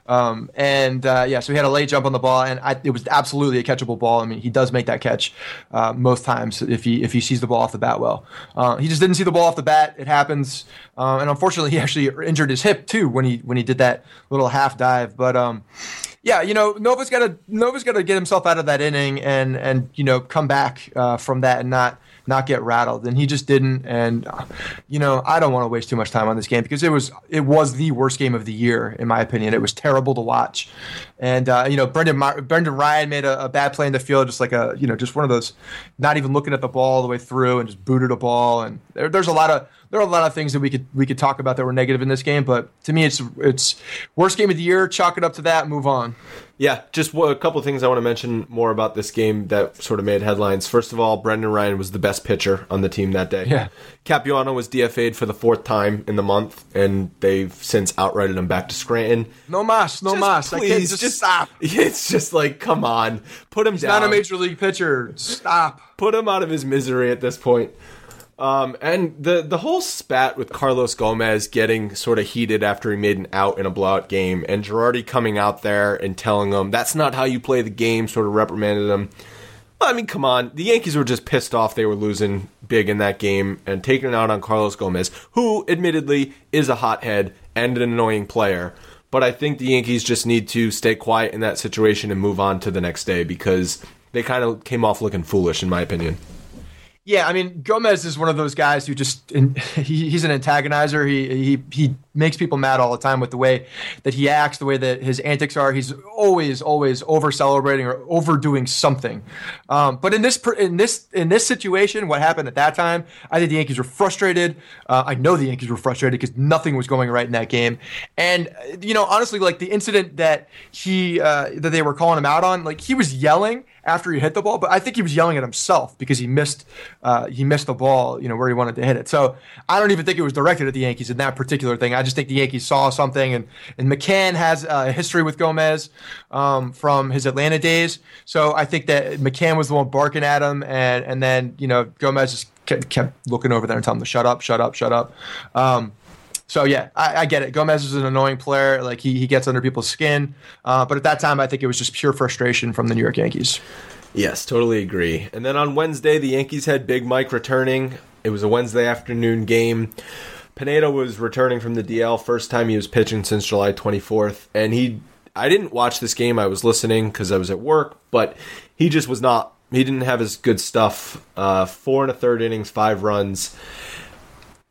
Um, and uh, yeah, so he had a late jump on the ball, and I, it was absolutely a catchable ball. I mean, he does make that catch uh, most times if he if he sees the ball off the bat well. Uh, he just didn't see the ball off the bat. It happens, uh, and unfortunately, he actually injured his hip too when he when he did that little half dive. But um, yeah, you know, Nova's got to Nova's got to get himself out of that inning and and you know come back uh, from that and not not get rattled. And he just didn't. And you know, I don't want to waste too much time on this game because it was it was the worst game of the year in my opinion. It was terrible to watch. And uh, you know, Brendan Brendan Ryan made a, a bad play in the field, just like a you know just one of those, not even looking at the ball all the way through and just booted a ball. And there, there's a lot of there are a lot of things that we could we could talk about that were negative in this game, but to me, it's it's worst game of the year. Chalk it up to that. Move on. Yeah, just a couple things I want to mention more about this game that sort of made headlines. First of all, Brendan Ryan was the best pitcher on the team that day. Yeah. Capuano was DFA'd for the fourth time in the month, and they've since outrighted him back to Scranton. No mas, no Just mas. Please, just, just stop. It's just like, come on, put him He's down. not a major league pitcher. Stop. put him out of his misery at this point. Um, and the the whole spat with Carlos Gomez getting sort of heated after he made an out in a blowout game, and Girardi coming out there and telling him that's not how you play the game, sort of reprimanded him. I mean, come on, the Yankees were just pissed off they were losing big in that game and taking it out on Carlos Gomez, who admittedly is a hothead and an annoying player. But I think the Yankees just need to stay quiet in that situation and move on to the next day because they kind of came off looking foolish, in my opinion. Yeah, I mean Gomez is one of those guys who just he, he's an antagonizer. He he he makes people mad all the time with the way that he acts, the way that his antics are. He's always always over celebrating or overdoing something. Um, but in this in this in this situation, what happened at that time? I think the Yankees were frustrated. Uh, I know the Yankees were frustrated because nothing was going right in that game. And you know, honestly, like the incident that he uh, that they were calling him out on, like he was yelling after he hit the ball, but I think he was yelling at himself because he missed uh, he missed the ball, you know, where he wanted to hit it. So I don't even think it was directed at the Yankees in that particular thing. I just think the Yankees saw something, and and McCann has a history with Gomez um, from his Atlanta days. So I think that McCann was the one barking at him, and and then you know Gomez just kept, kept looking over there and telling him to shut up, shut up, shut up. Um, so yeah, I, I, get it. Gomez is an annoying player. Like he, he gets under people's skin. Uh, but at that time, I think it was just pure frustration from the New York Yankees. Yes, totally agree. And then on Wednesday, the Yankees had Big Mike returning. It was a Wednesday afternoon game. Pineda was returning from the DL, first time he was pitching since July 24th, and he I didn't watch this game. I was listening because I was at work, but he just was not. He didn't have his good stuff. Uh, four and a third innings, five runs.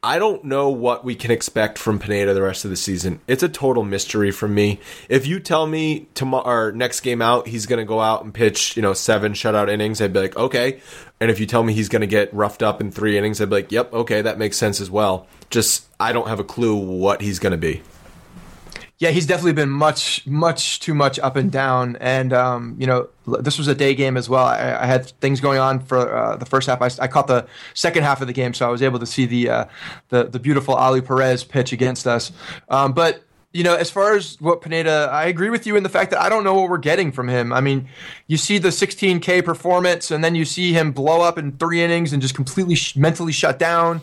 I don't know what we can expect from Pineda the rest of the season. It's a total mystery for me. If you tell me tomorrow, next game out, he's going to go out and pitch, you know, seven shutout innings, I'd be like, okay. And if you tell me he's going to get roughed up in three innings, I'd be like, yep, okay, that makes sense as well. Just I don't have a clue what he's going to be yeah, he's definitely been much, much too much up and down. And um, you know, this was a day game as well. I, I had things going on for uh, the first half. I, I, caught the second half of the game, so I was able to see the uh, the, the beautiful Ollie Perez pitch against us. Um, but you know, as far as what Pineda, I agree with you in the fact that I don't know what we're getting from him. I mean, you see the 16K performance, and then you see him blow up in three innings and just completely sh- mentally shut down.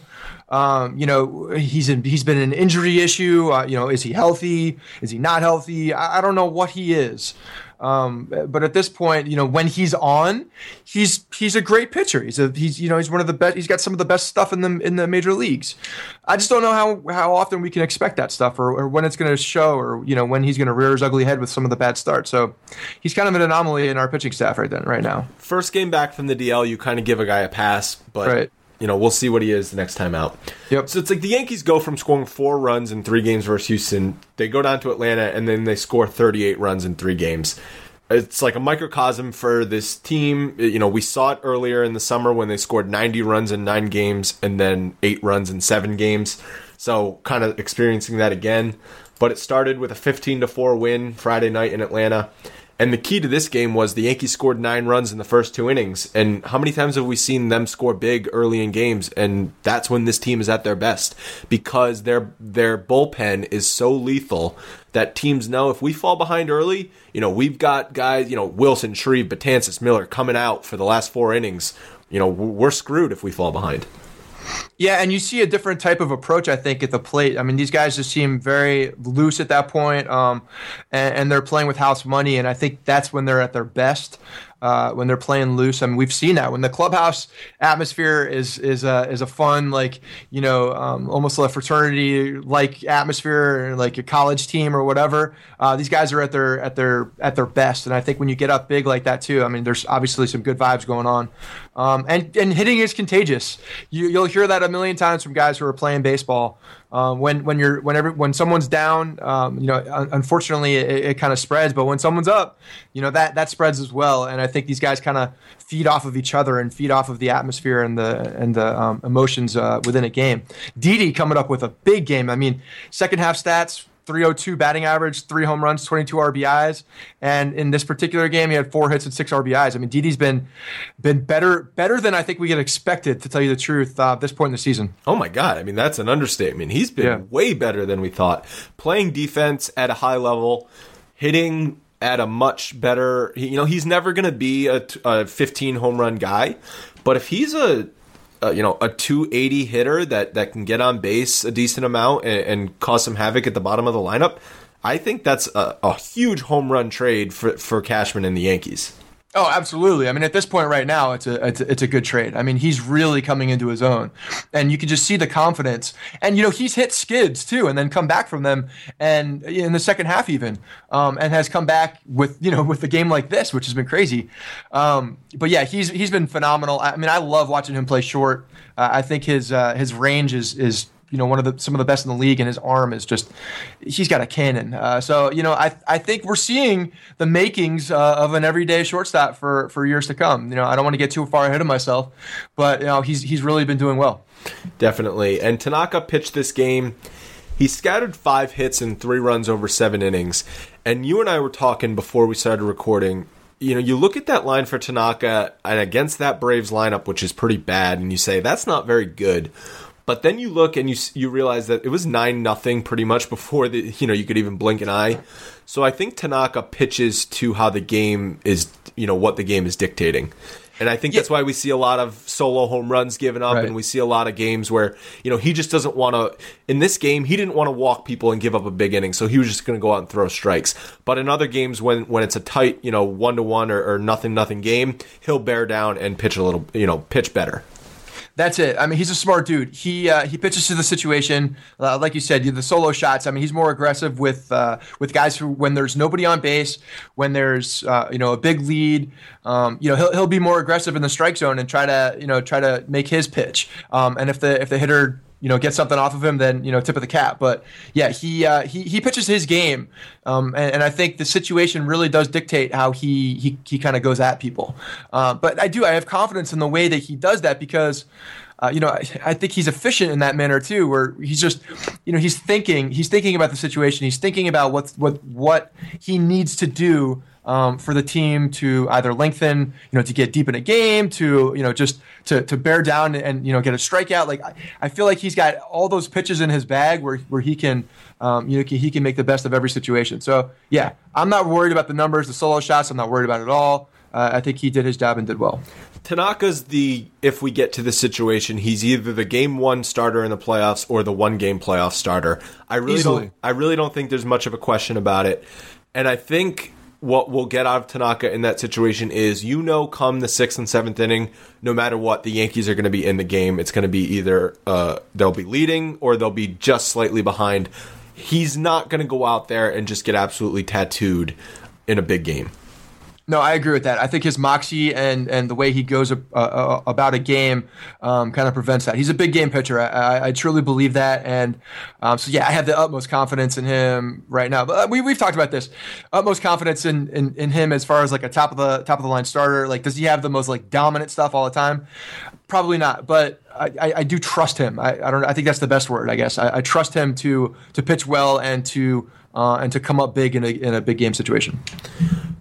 Um, you know, he's in, he's been an injury issue. Uh, you know, is he healthy? Is he not healthy? I, I don't know what he is. Um, but at this point, you know, when he's on, he's he's a great pitcher. He's a he's you know he's one of the best. He's got some of the best stuff in the in the major leagues. I just don't know how how often we can expect that stuff, or, or when it's going to show, or you know when he's going to rear his ugly head with some of the bad starts. So he's kind of an anomaly in our pitching staff right then, right now. First game back from the DL, you kind of give a guy a pass, but. Right you know, we'll see what he is the next time out. Yep. So it's like the Yankees go from scoring four runs in three games versus Houston, they go down to Atlanta, and then they score 38 runs in three games. It's like a microcosm for this team. You know, we saw it earlier in the summer when they scored 90 runs in nine games and then eight runs in seven games. So kind of experiencing that again. But it started with a 15 to 4 win Friday night in Atlanta. And the key to this game was the Yankees scored nine runs in the first two innings. And how many times have we seen them score big early in games? And that's when this team is at their best because their their bullpen is so lethal that teams know if we fall behind early, you know, we've got guys, you know, Wilson, Shreve, Betances, Miller coming out for the last four innings. You know, we're screwed if we fall behind. Yeah, and you see a different type of approach, I think, at the plate. I mean, these guys just seem very loose at that point, um, and, and, they're playing with house money, and I think that's when they're at their best uh, when they're playing loose. I mean, we've seen that when the clubhouse atmosphere is is a is a fun like you know um, almost a fraternity like atmosphere, like a college team or whatever. Uh, these guys are at their at their at their best, and I think when you get up big like that too, I mean, there's obviously some good vibes going on, um, and and hitting is contagious. You, you'll hear that a million times from guys who are playing baseball. Um, when when you're whenever when someone's down, um, you know, unfortunately it, it kind of spreads. But when someone's up, you know that that spreads as well. And I think these guys kind of feed off of each other and feed off of the atmosphere and the and the um, emotions uh, within a game. Didi coming up with a big game. I mean, second half stats 302 batting average, three home runs, 22 RBIs, and in this particular game, he had four hits and six RBIs. I mean, Didi's been been better better than I think we had expected, to tell you the truth, uh, at this point in the season. Oh my God! I mean, that's an understatement. He's been yeah. way better than we thought, playing defense at a high level, hitting at a much better. You know, he's never going to be a, a 15 home run guy, but if he's a you know a 280 hitter that that can get on base a decent amount and, and, cause some havoc at the bottom of the lineup, I think that's a, a huge home run trade for for Cashman and the Yankees. Oh, absolutely. I mean, at this point right now, it's a, it's a, it's a good trade. I mean, he's really coming into his own, and you can just see the confidence. And you know, he's hit skids too, and then come back from them, and in the second half even, um, and has come back with you know with a game like this, which has been crazy. Um, but yeah, he's he's been phenomenal. I mean, I love watching him play short. Uh, I think his uh, his range is is you know one of the some of the best in the league, and his arm is just he's got a cannon. Uh, so you know I I think we're seeing the makings uh, of an everyday shortstop for for years to come. You know I don't want to get too far ahead of myself, but you know he's he's really been doing well. Definitely, and Tanaka pitched this game. He scattered five hits and three runs over seven innings. And you and I were talking before we started recording you know, you look at that line for Tanaka and against that Braves lineup, which is pretty bad, and you say that's not very good. But then you look and you you realize that it was nine nothing pretty much before the you know you could even blink an eye. So I think Tanaka pitches to how the game is you know what the game is dictating. And I think yeah. that's why we see a lot of solo home runs given up, right. and we see a lot of games where you know he just doesn't want to. In this game, he didn't want to walk people and give up a big inning, so he was just going to go out and throw strikes. But in other games, when when it's a tight, you know, one to one or nothing nothing game, he'll bear down and pitch a little, you know, pitch better. That's it. I mean, he's a smart dude. He uh, he pitches to the situation, uh, like you said, the solo shots. I mean, he's more aggressive with uh, with guys who when there's nobody on base, when there's uh, you know a big lead. Um, you know, he'll he'll be more aggressive in the strike zone and try to you know try to make his pitch. Um, and if the if the hitter you know get something off of him, then you know tip of the cap. But yeah, he uh, he he pitches his game, um, and, and, I think the situation really does dictate how he he he kind of goes at people. Uh, but I do I have confidence in the way that he does that because. Uh, you know, I, I, think he's efficient in that manner too, where he's just, you know, he's thinking, he's thinking about the situation, he's thinking about what what what he needs to do um, for the team to either lengthen, you know, to get deep in a game, to you know, just to, to bear down and you know get a strikeout. Like I, I feel like he's got all those pitches in his bag where where he can, um, you know, he can make the best of every situation. So yeah, I'm not worried about the numbers, the solo shots. I'm not worried about it at all. Uh, I think he did his job and did well. Tanaka's the if we get to the situation, he's either the game one starter in the playoffs or the one game playoff starter. I really Easily. don't I really don't think there's much of a question about it. And I think what we'll get out of Tanaka in that situation is you know, come the sixth and seventh inning, no matter what, the Yankees are going to be in the game. It's going to be either uh, they'll be leading or they'll be just slightly behind. He's not going to go out there and just get absolutely tattooed in a big game. No, I agree with that. I think his moxie and, and the way he goes uh, uh, about a game um, kind of prevents that. He's a big game pitcher. I, I, I truly believe that. And um, so, yeah, I have the utmost confidence in him right now. But uh, we, we've talked about this. Utmost confidence in, in, in him as far as like a top of the top of the line starter. Like, does he have the most like dominant stuff all the time? Probably not. But I, I, I do trust him. I, I don't. I think that's the best word. I guess I, I trust him to to pitch well and to uh, and to come up big in a, in a big game situation.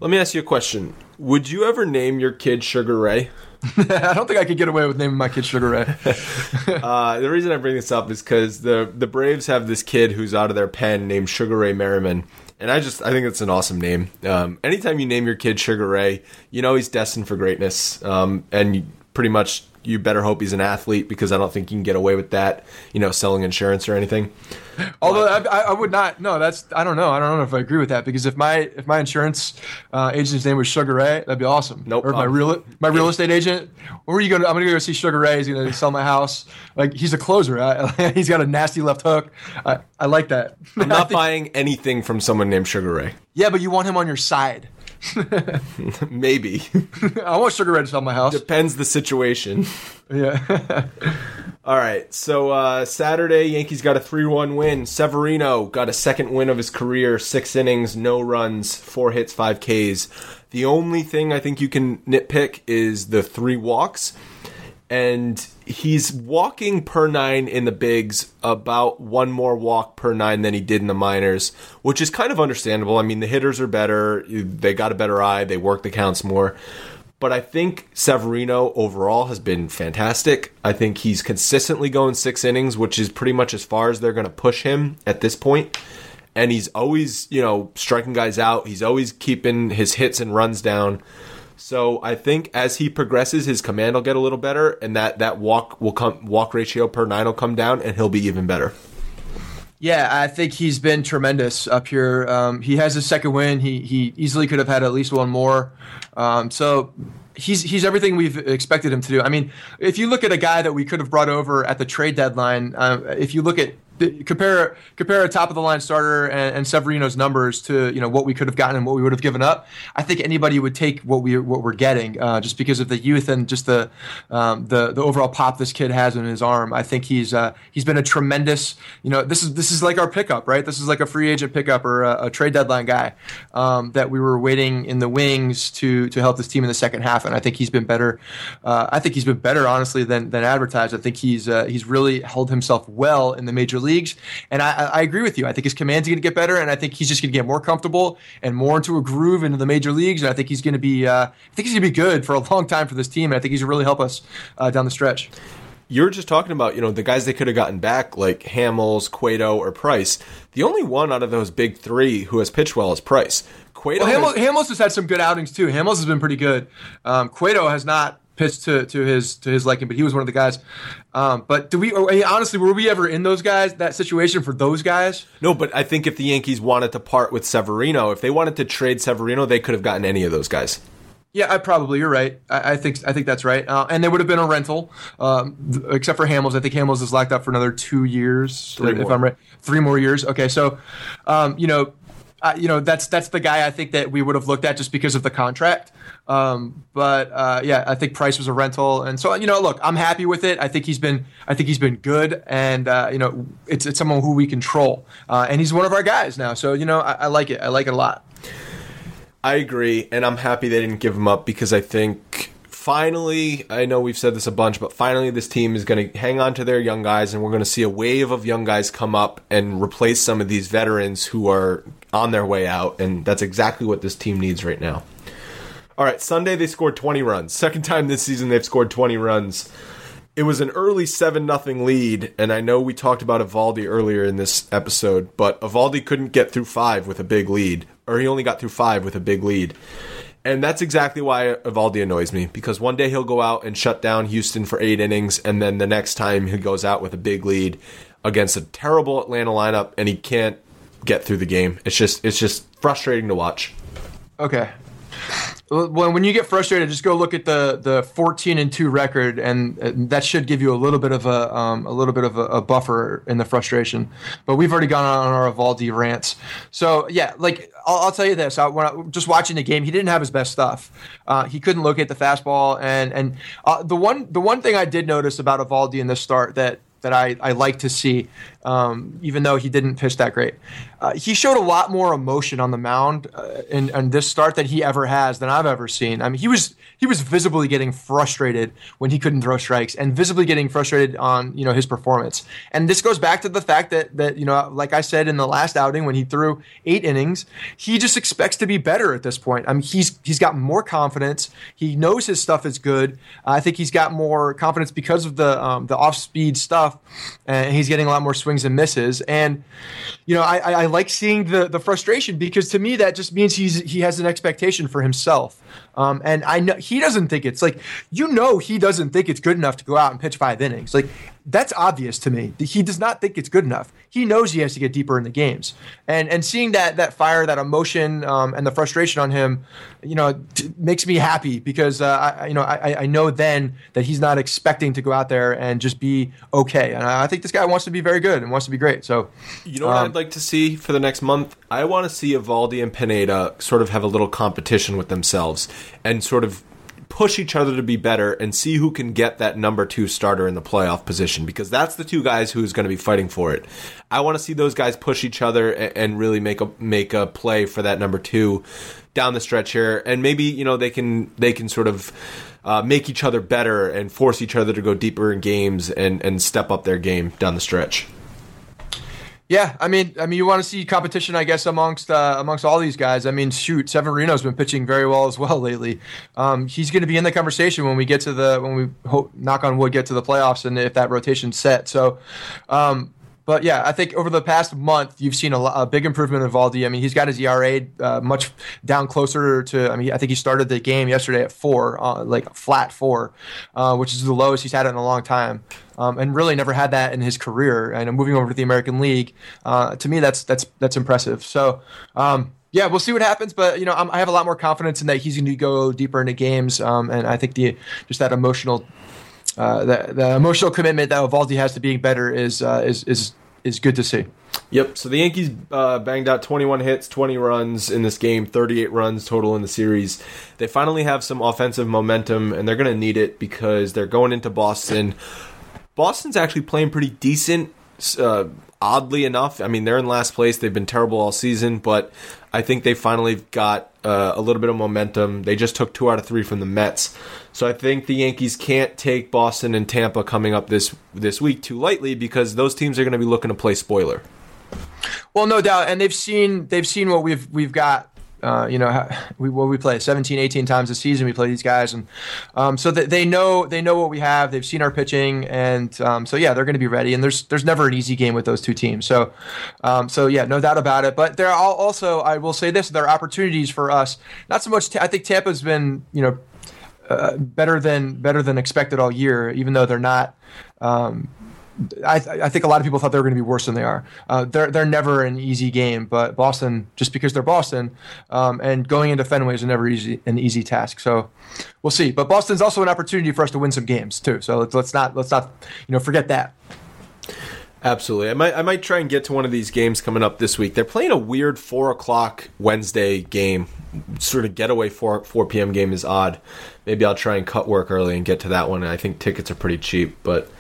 Let me ask you a question. Would you ever name your kid Sugar Ray? I don't think I could get away with naming my kid Sugar Ray. uh, the reason I bring this up is because the the Braves have this kid who's out of their pen named Sugar Ray Marimon, and I just I think it's an awesome name. Um, anytime you name your kid Sugar Ray, you know he's destined for greatness, um, and pretty much you better hope he's an athlete because I don't think you can get away with that, you know, selling insurance or anything. Although I, I, would not. No, that's I don't know. I don't know if I agree with that because if my if my insurance uh, agent's name was Sugar Ray, that'd be awesome. Nope. Or my real my real estate agent. Where are you going? I'm going to go see Sugar Ray. He's going to sell my house. Like he's a closer. I, he's got a nasty left hook. I, I like that. I'm not think, buying anything from someone named Sugar Ray. Yeah, but you want him on your side. Maybe. I want Sugar to sell my house. Depends the situation. Yeah. All right. So uh, Saturday, Yankees got a three-one win. Severino got a second win of his career. Six innings, no runs, four hits, five Ks. The only thing I think you can nitpick is the three walks and he's walking per nine in the bigs about one more walk per nine than he did in the minors, which is kind of understandable. I mean, the hitters are better, they got a better eye, they work the counts more. But I think Severino overall has been fantastic. I think he's consistently going six innings, which is pretty much as far as they're going to push him at this point. And he's always, you know, striking guys out. He's always keeping his hits and runs down. So I think as he progresses, his command will get a little better, and that that walk will come walk ratio per nine will come down, and he'll be even better. Yeah, I think he's been tremendous up here. Um, he has his second win. He he easily could have had at least one more. Um, so he's he's everything we've expected him to do. I mean, if you look at a guy that we could have brought over at the trade deadline, uh, if you look at compare compare a top of the line starter and, and, Severino's numbers to you know what we could have gotten and what we would have given up. I think anybody would take what we what we're getting uh, just because of the youth and just the um, the the overall pop this kid has in his arm. I think he's uh, he's been a tremendous you know this is this is like our pickup right. This is like a free agent pickup or a, a trade deadline guy um, that we were waiting in the wings to to help this team in the second half. And I think he's been better. Uh, I think he's been better honestly than than advertised. I think he's uh, he's really held himself well in the major leagues. And I, I agree with you. I think his command's going to get better, and I think he's just going to get more comfortable and more into a groove into the major leagues. And I think he's going to be, uh, I think he's going to be good for a long time for this team. And I think he's going to really help us uh, down the stretch. you're just talking about, you know, the guys they could have gotten back, like Hamels, Cueto, or Price. The only one out of those big three who has pitched well is Price. Cueto well, Hamels, has, Hamels has had some good outings too. Hamels has been pretty good. Um, Cueto has not pitched to, to his to his liking, but he was one of the guys. Um, but do we honestly were we ever in those guys that situation for those guys? No, but I think if the Yankees wanted to part with Severino, if they wanted to trade Severino, they could have gotten any of those guys. Yeah, I probably you're right. I, I think I think that's right. Uh, and they would have been a rental, um, th- except for Hamels. I think Hamels is locked up for another two years, Three if more. I'm right. Three more years. Okay, so um, you know, uh, you know that's that's the guy I think that we would have looked at just because of the contract. Um, but uh, yeah, I think Price was a rental, and so you know, look, I'm happy with it. I think he's been I think he's been good, and uh, you know, it's it's someone who we control, uh, and he's one of our guys now. So you know, I, I like it. I like it a lot. I agree, and I'm happy they didn't give him up because I think finally, I know we've said this a bunch, but finally this team is going to hang on to their young guys, and we're going to see a wave of young guys come up and replace some of these veterans who are on their way out, and that's exactly what this team needs right now. All right, Sunday they scored 20 runs. Second time this season they've scored 20 runs. It was an early 7 nothing lead, and I know we talked about Eovaldi earlier in this episode, but Eovaldi couldn't get through 5 with a big lead or he only got through five with a big lead. And that's exactly why Eovaldi annoys me because one day he'll go out and shut down Houston for eight innings, and then the next time he goes out with a big lead against a terrible Atlanta lineup, and he can't get through the game. It's just it's just frustrating to watch. Okay, when when you get frustrated, just go look at the the 14 and two record, and, that should give you a little bit of a um, a little bit of a, a, buffer in the frustration. But we've already gone on our Eovaldi rants. So yeah, like I'll, I'll tell you this: I, when I, just watching the game, he didn't have his best stuff. Uh, he couldn't locate the fastball, and and uh, the one the one thing I did notice about Eovaldi in this start that that I, I like to see, um, even though he didn't pitch that great. Uh, he showed a lot more emotion on the mound uh, in, in, this start than he ever has than I've ever seen. I mean, he was he was visibly getting frustrated when he couldn't throw strikes, and visibly getting frustrated on you know his performance. And this goes back to the fact that that you know, like I said in the last outing when he threw eight innings, he just expects to be better at this point. I mean, he's he's got more confidence. He knows his stuff is good. I think he's got more confidence because of the um, the off speed stuff, and he's getting a lot more swings and misses. And you know, I, I like seeing the the frustration because to me that just means he's he has an expectation for himself. Um, and I know he doesn't think it's like you know he doesn't think it's good enough to go out and pitch five innings. Like that's obvious to me. He does not think it's good enough. He knows he has to get deeper in the games, and and seeing that that fire, that emotion, um, and the frustration on him, you know, t- makes me happy because uh, I you know I, I know then that he's not expecting to go out there and just be okay, and I think this guy wants to be very good and wants to be great. So, you know what um, I'd like to see for the next month? I want to see Eovaldi and Pineda sort of have a little competition with themselves and sort of push each other to be better and see who can get that number two starter in the playoff position because that's the two guys who's going to be fighting for it. I want to see those guys push each other and really make a make a play for that number two down the stretch here, and maybe you know they can they can sort of. Uh, make each other better and force each other to go deeper in games and, and step up their game down the stretch. Yeah, I mean, I mean, you want to see competition, I guess, amongst uh, amongst all these guys. I mean, shoot, Severino's been pitching very well as well lately. Um, he's going to be in the conversation when we get to the when we hope, knock on wood, get to the playoffs, and if that rotation's set. So, um, but yeah, I think over the past month, you've seen a, a big improvement in Eovaldi. I mean, he's got his ERA uh, much down closer to. I mean, I think he started the game yesterday at four, uh, like flat four, uh, which is the lowest he's had in a long time, um, and really never had that in his career. And moving over to the American League, uh, to me, that's that's that's impressive. So. Um, yeah, we'll see what happens, but you know, I'm, i have a lot more confidence in that he's going to go deeper into games, um, and I think the just that emotional uh, the, the emotional commitment that Eovaldi has to being better is uh, is is is good to see. Yep. So the Yankees uh, banged out 21 hits, 20 runs in this game, 38 runs total in the series. They finally have some offensive momentum, and they're going to need it because they're going into Boston. Boston's actually playing pretty decent. Uh, oddly enough, I mean they're in last place. They've been terrible all season, but I think they finally got uh, a little bit of momentum. They just took two out of three from the Mets, so I think the Yankees can't take Boston and Tampa coming up this this week too lightly because those teams are going to be looking to play spoiler. Well, no doubt, and they've seen they've seen what we've we've got Uh, you know, we what we play 17, 18 times a season. We play these guys, and um, so they, they know they know what we have. They've seen our pitching, and um, so yeah, they're going to be ready. And there's there's never an easy game with those two teams. So um, so yeah, no doubt about it. But there are also I will say this: there are opportunities for us. Not so much. I think Tampa's been you know uh, better than better than expected all year, even though they're not. Um, I, I, think a lot of people thought they were going to be worse than they are. Uh, they're they're never an easy game, but Boston, just because they're Boston, um, and going into Fenway is never easy an easy task. So we'll see. But Boston's also an opportunity for us to win some games too. So let's, let's not let's not you know forget that. Absolutely. I might I might try and get to one of these games coming up this week. They're playing a weird four o'clock Wednesday game. Sort of getaway four four PM game is odd. Maybe I'll try and cut work early and get to that one. I think tickets are pretty cheap, but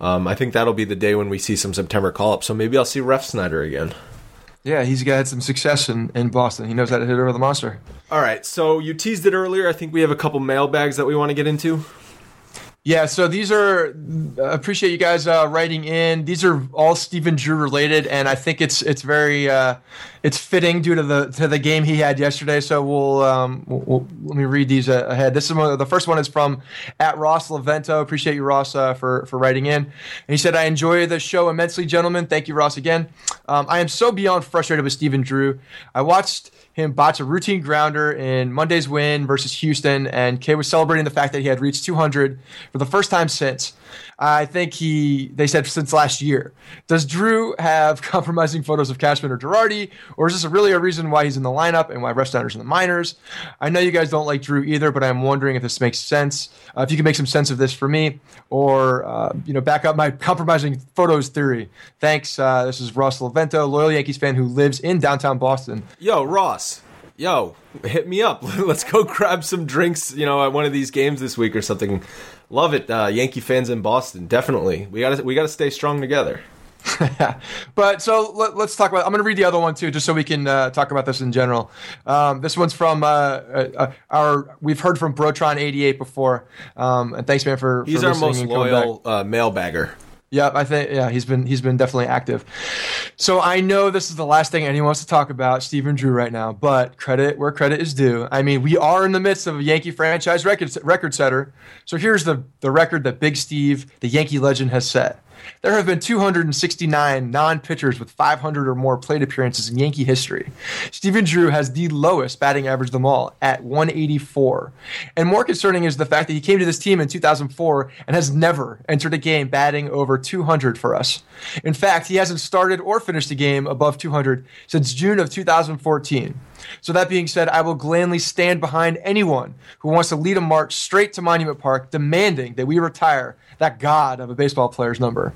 um, I think that'll be the day when we see some September call up. So maybe I'll see Refsnyder again. Yeah, he's got some success in, in Boston. He knows how to hit over the monster. All right, so you teased it earlier. I think we have a couple mailbags that we want to get into. Yeah, so these are appreciate you guys uh, writing in. These are all Stephen Drew related, and I think it's it's very uh, it's fitting due to the to the game he had yesterday. So we'll, um, we'll, let me read these uh, ahead. This is one, the first one is from at Ross Levento. Appreciate you, Ross, uh, for for writing in. And he said, "I enjoy the show immensely, gentlemen. Thank you, Ross, again. Um, I am so beyond frustrated with Stephen Drew. I watched." Him botch a routine grounder in Monday's win versus Houston, and Kay was celebrating the fact that he had reached 200 for the first time since. I think he, they said since last year. Does Drew have compromising photos of Cashman or Girardi, or is this really a reason why he's in the lineup and why Refsnyder's in the minors? I know you guys don't like Drew either, but I'm wondering if this makes sense. Uh, if you can make some sense of this for me, or uh, you know, back up my compromising photos theory. Thanks. Uh, this is Ross Levento, loyal Yankees fan who lives in downtown Boston. Yo, Ross yo, hit me up. Let's go grab some drinks, you know, at one of these games this week or something. Love it, uh, Yankee fans in Boston. Definitely, we got to we got to stay strong together. but so let, us talk about. I'm going to read the other one too, just so we can uh, talk about this in general. Um, this one's from uh, uh, uh our. We've heard from Brotron88 before, um, and thanks, man, for he's for our most loyal uh, mailbagger. Yeah, I think yeah, he's been he's been definitely active. So I know this is the last thing anyone wants to talk about Stephen Drew right now, but credit where credit is due. I mean, we are in the midst of a Yankee franchise record record setter. So here's the the record that Big Steve, the Yankee legend, has set. There have been 269 non pitchers with 500 or more plate appearances in Yankee history. Stephen Drew has the lowest batting average of them all at 184. And more concerning is the fact that he came to this team in 2004 and has never entered a game batting over 200 for us. In fact, he hasn't started or finished a game above 200 since June of 2014. So, that being said, I will gladly stand behind anyone who wants to lead a march straight to Monument Park demanding that we retire that god of a baseball player's number.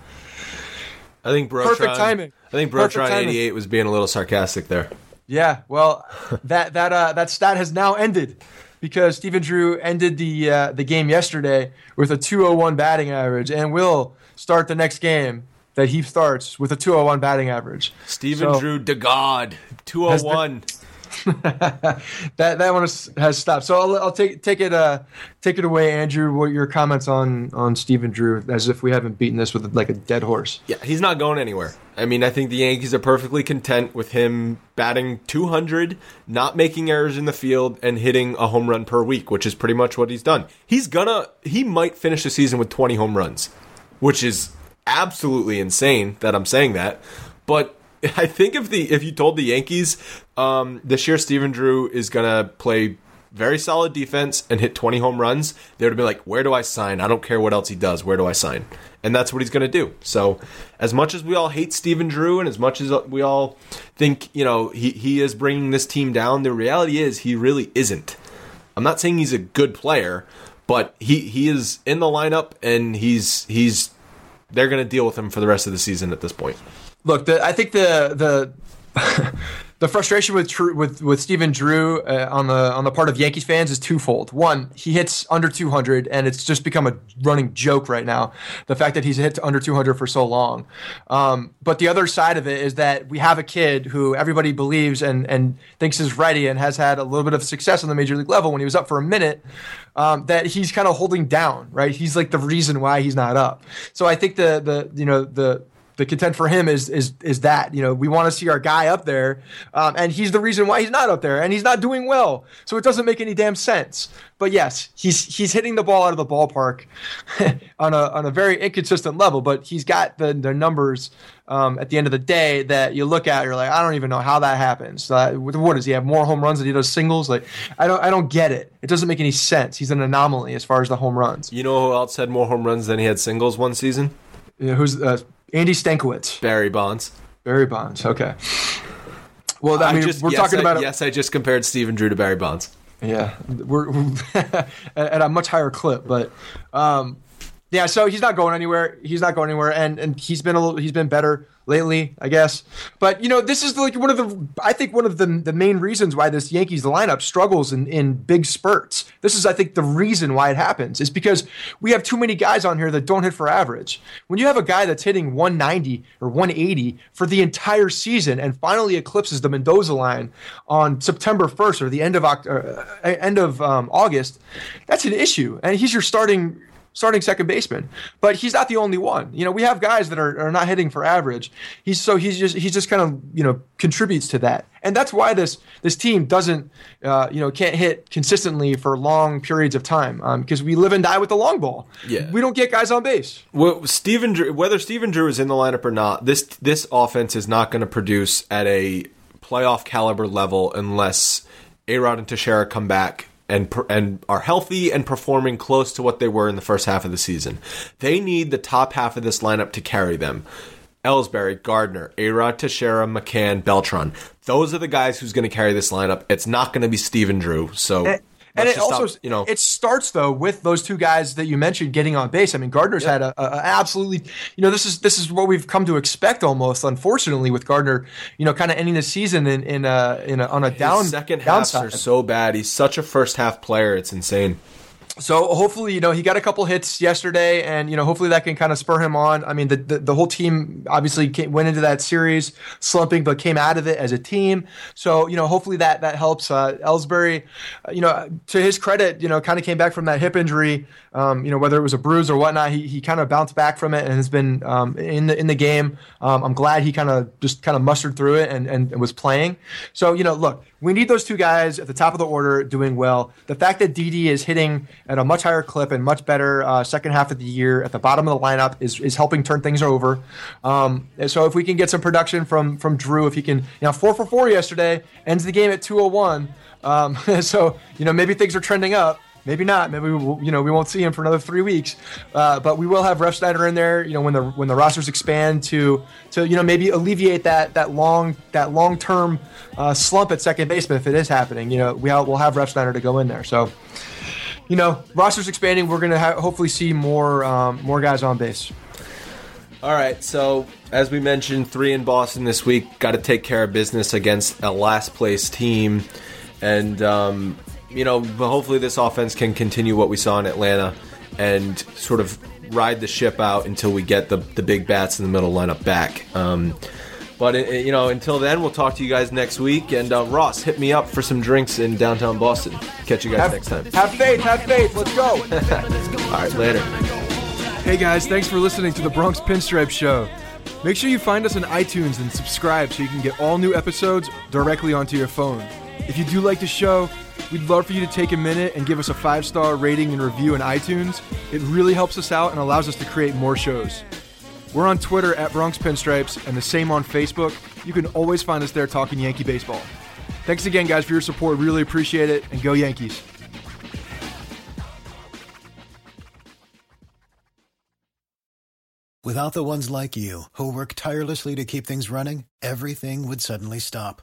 I think Brotron, perfect timing. I think Brotron eighty eight was being a little sarcastic there. Yeah, well, that that uh, that stat has now ended because Stephen Drew ended the uh, the game yesterday with a 201 batting average and will start the next game that he starts with a 201 batting average. Stephen so, Drew, the God, 201. that that one has stopped. So I'll, I'll take take it uh take it away, Andrew. What your comments on on Stephen Drew? As if we haven't beaten this with like a dead horse. Yeah, he's not going anywhere. I mean, I think the Yankees are perfectly content with him batting 200, not making errors in the field, and hitting a home run per week, which is pretty much what he's done. He's gonna he might finish the season with 20 home runs, which is absolutely insane that I'm saying that, but I think if the if you told the Yankees um, this year Stephen Drew is gonna play very solid defense and hit 20 home runs, they would have been like, "Where do I sign? I don't care what else he does. Where do I sign?" And that's what he's going to do. So, as much as we all hate Stephen Drew and as much as we all think, you know, he he is bringing this team down, the reality is he really isn't. I'm not saying he's a good player, but he he is in the lineup and he's he's they're going to deal with him for the rest of the season at this point. Look, the, I think the the the frustration with with with Stephen Drew uh, on the on the part of Yankees fans is twofold. One, he hits under 200, and it's just become a running joke right now. The fact that he's hit under 200 for so long. Um, but the other side of it is that we have a kid who everybody believes and and thinks is ready and has had a little bit of success on the major league level when he was up for a minute. Um, that he's kind of holding down, right? He's like the reason why he's not up. So I think the the you know the the content for him is is is that you know we want to see our guy up there, um, and he's the reason why he's not up there, and he's not doing well. So it doesn't make any damn sense. But yes, he's he's hitting the ball out of the ballpark on a on a very inconsistent level. But he's got the the numbers um, at the end of the day that you look at, you're like, I don't even know how that happens. Uh, what does he have more home runs than he does singles? Like, I don't I don't get it. It doesn't make any sense. He's an anomaly as far as the home runs. You know who else had more home runs than he had singles one season? Yeah, who's uh, Andy Stankiewicz? Barry Bonds. Barry Bonds. Okay. Well, I mean, just, we're yes, talking I, about yes. I just compared Stephen Drew to Barry Bonds. Yeah, we're, we're at a much higher clip, but um, yeah. So he's not going anywhere. He's not going anywhere, and and he's been a little. He's been better lately, I guess. But you know, this is like one of the I think one of the the main reasons why this Yankees lineup struggles in in big spurts. This is I think the reason why it happens is because we have too many guys on here that don't hit for average. When you have a guy that's hitting 190 or 180 for the entire season and finally eclipses the Mendoza line on September 1st or the end of October, uh, end of um, August, that's an issue. And he's your starting starting second baseman. But he's not the only one. You know, we have guys that are, are not hitting for average. He's so he's just he's just kind of you know contributes to that, and that's why this this team doesn't uh, you know can't hit consistently for long periods of time because um, we live and die with the long ball. Yeah, we don't get guys on base. Well, Stephen Drew, whether Stephen Drew is in the lineup or not, this this offense is not going to produce at a playoff caliber level unless Arod and Teixeira come back and and are healthy and performing close to what they were in the first half of the season. They need the top half of this lineup to carry them. Ellsbury, Gardner, Arod Teixeira, McCann, Beltran. Those are the guys who's going to carry this lineup. It's not going to be Stephen Drew. So eh, and, it also stop, you know it starts though with those two guys that you mentioned getting on base. I mean, Gardner's had a, a, absolutely you know this is this is what we've come to expect almost. Unfortunately, with Gardner, you know, kind of ending the season in in a, in a on a His down second halves are so bad. He's such a first half player. It's insane so hopefully, you know, he got a couple hits yesterday, and you know, hopefully that can kind of spur him on. I mean, the the, the whole team obviously came, went into that series slumping, but came out of it as a team. So you know, hopefully that that helps. Uh, Ellsbury, uh, you know, to his credit, you know, kind of came back from that hip injury. Um, you know, whether it was a bruise or whatnot, he, he kind of bounced back from it and has been um, in the in the game. Um, I'm glad he kind of just kind of mustered through it and, and, and was playing. So you know, look, we need those two guys at the top of the order doing well. The fact that Didi is hitting at a much higher clip and much better uh, second half of the year at the bottom of the lineup is, is helping turn things over. Um, so if we can get some production from from Drew, if he can, you know, four for four yesterday, ends the game at 201. Um, so you know maybe things are trending up. Maybe not. Maybe we will, you know we won't see him for another three weeks, uh, but we will have Refsnyder in there. You know when the when the rosters expand to to you know maybe alleviate that that long that long term uh, slump at second baseman if it is happening. You know we will have Refsnyder to go in there. So you know rosters expanding. We're gonna ha- hopefully see more um, more guys on base. All right, so as we mentioned, three in Boston this week. Got to take care of business against a last place team, and um, you know, hopefully this offense can continue what we saw in Atlanta and sort of ride the ship out until we get the the big bats in the middle lineup back. Um, but uh, you know, until then, we'll talk to you guys next week. And uh, Ross, hit me up for some drinks in downtown Boston. Catch you guys have, next time. Have faith, have faith. Let's go. All right, later. Hey guys, thanks for listening to the Bronx Pinstripe Show. Make sure you find us on iTunes and subscribe so you can get all new episodes directly onto your phone. If you do like the show, We'd love for you to take a minute and give us a five star rating and review in iTunes. It really helps us out and allows us to create more shows. We're on Twitter at Bronx Pinstripes and the same on Facebook. You can always find us there talking Yankee baseball. Thanks again, guys, for your support. Really appreciate it, and go Yankees. Without the ones like you, who work tirelessly to keep things running, everything would suddenly stop.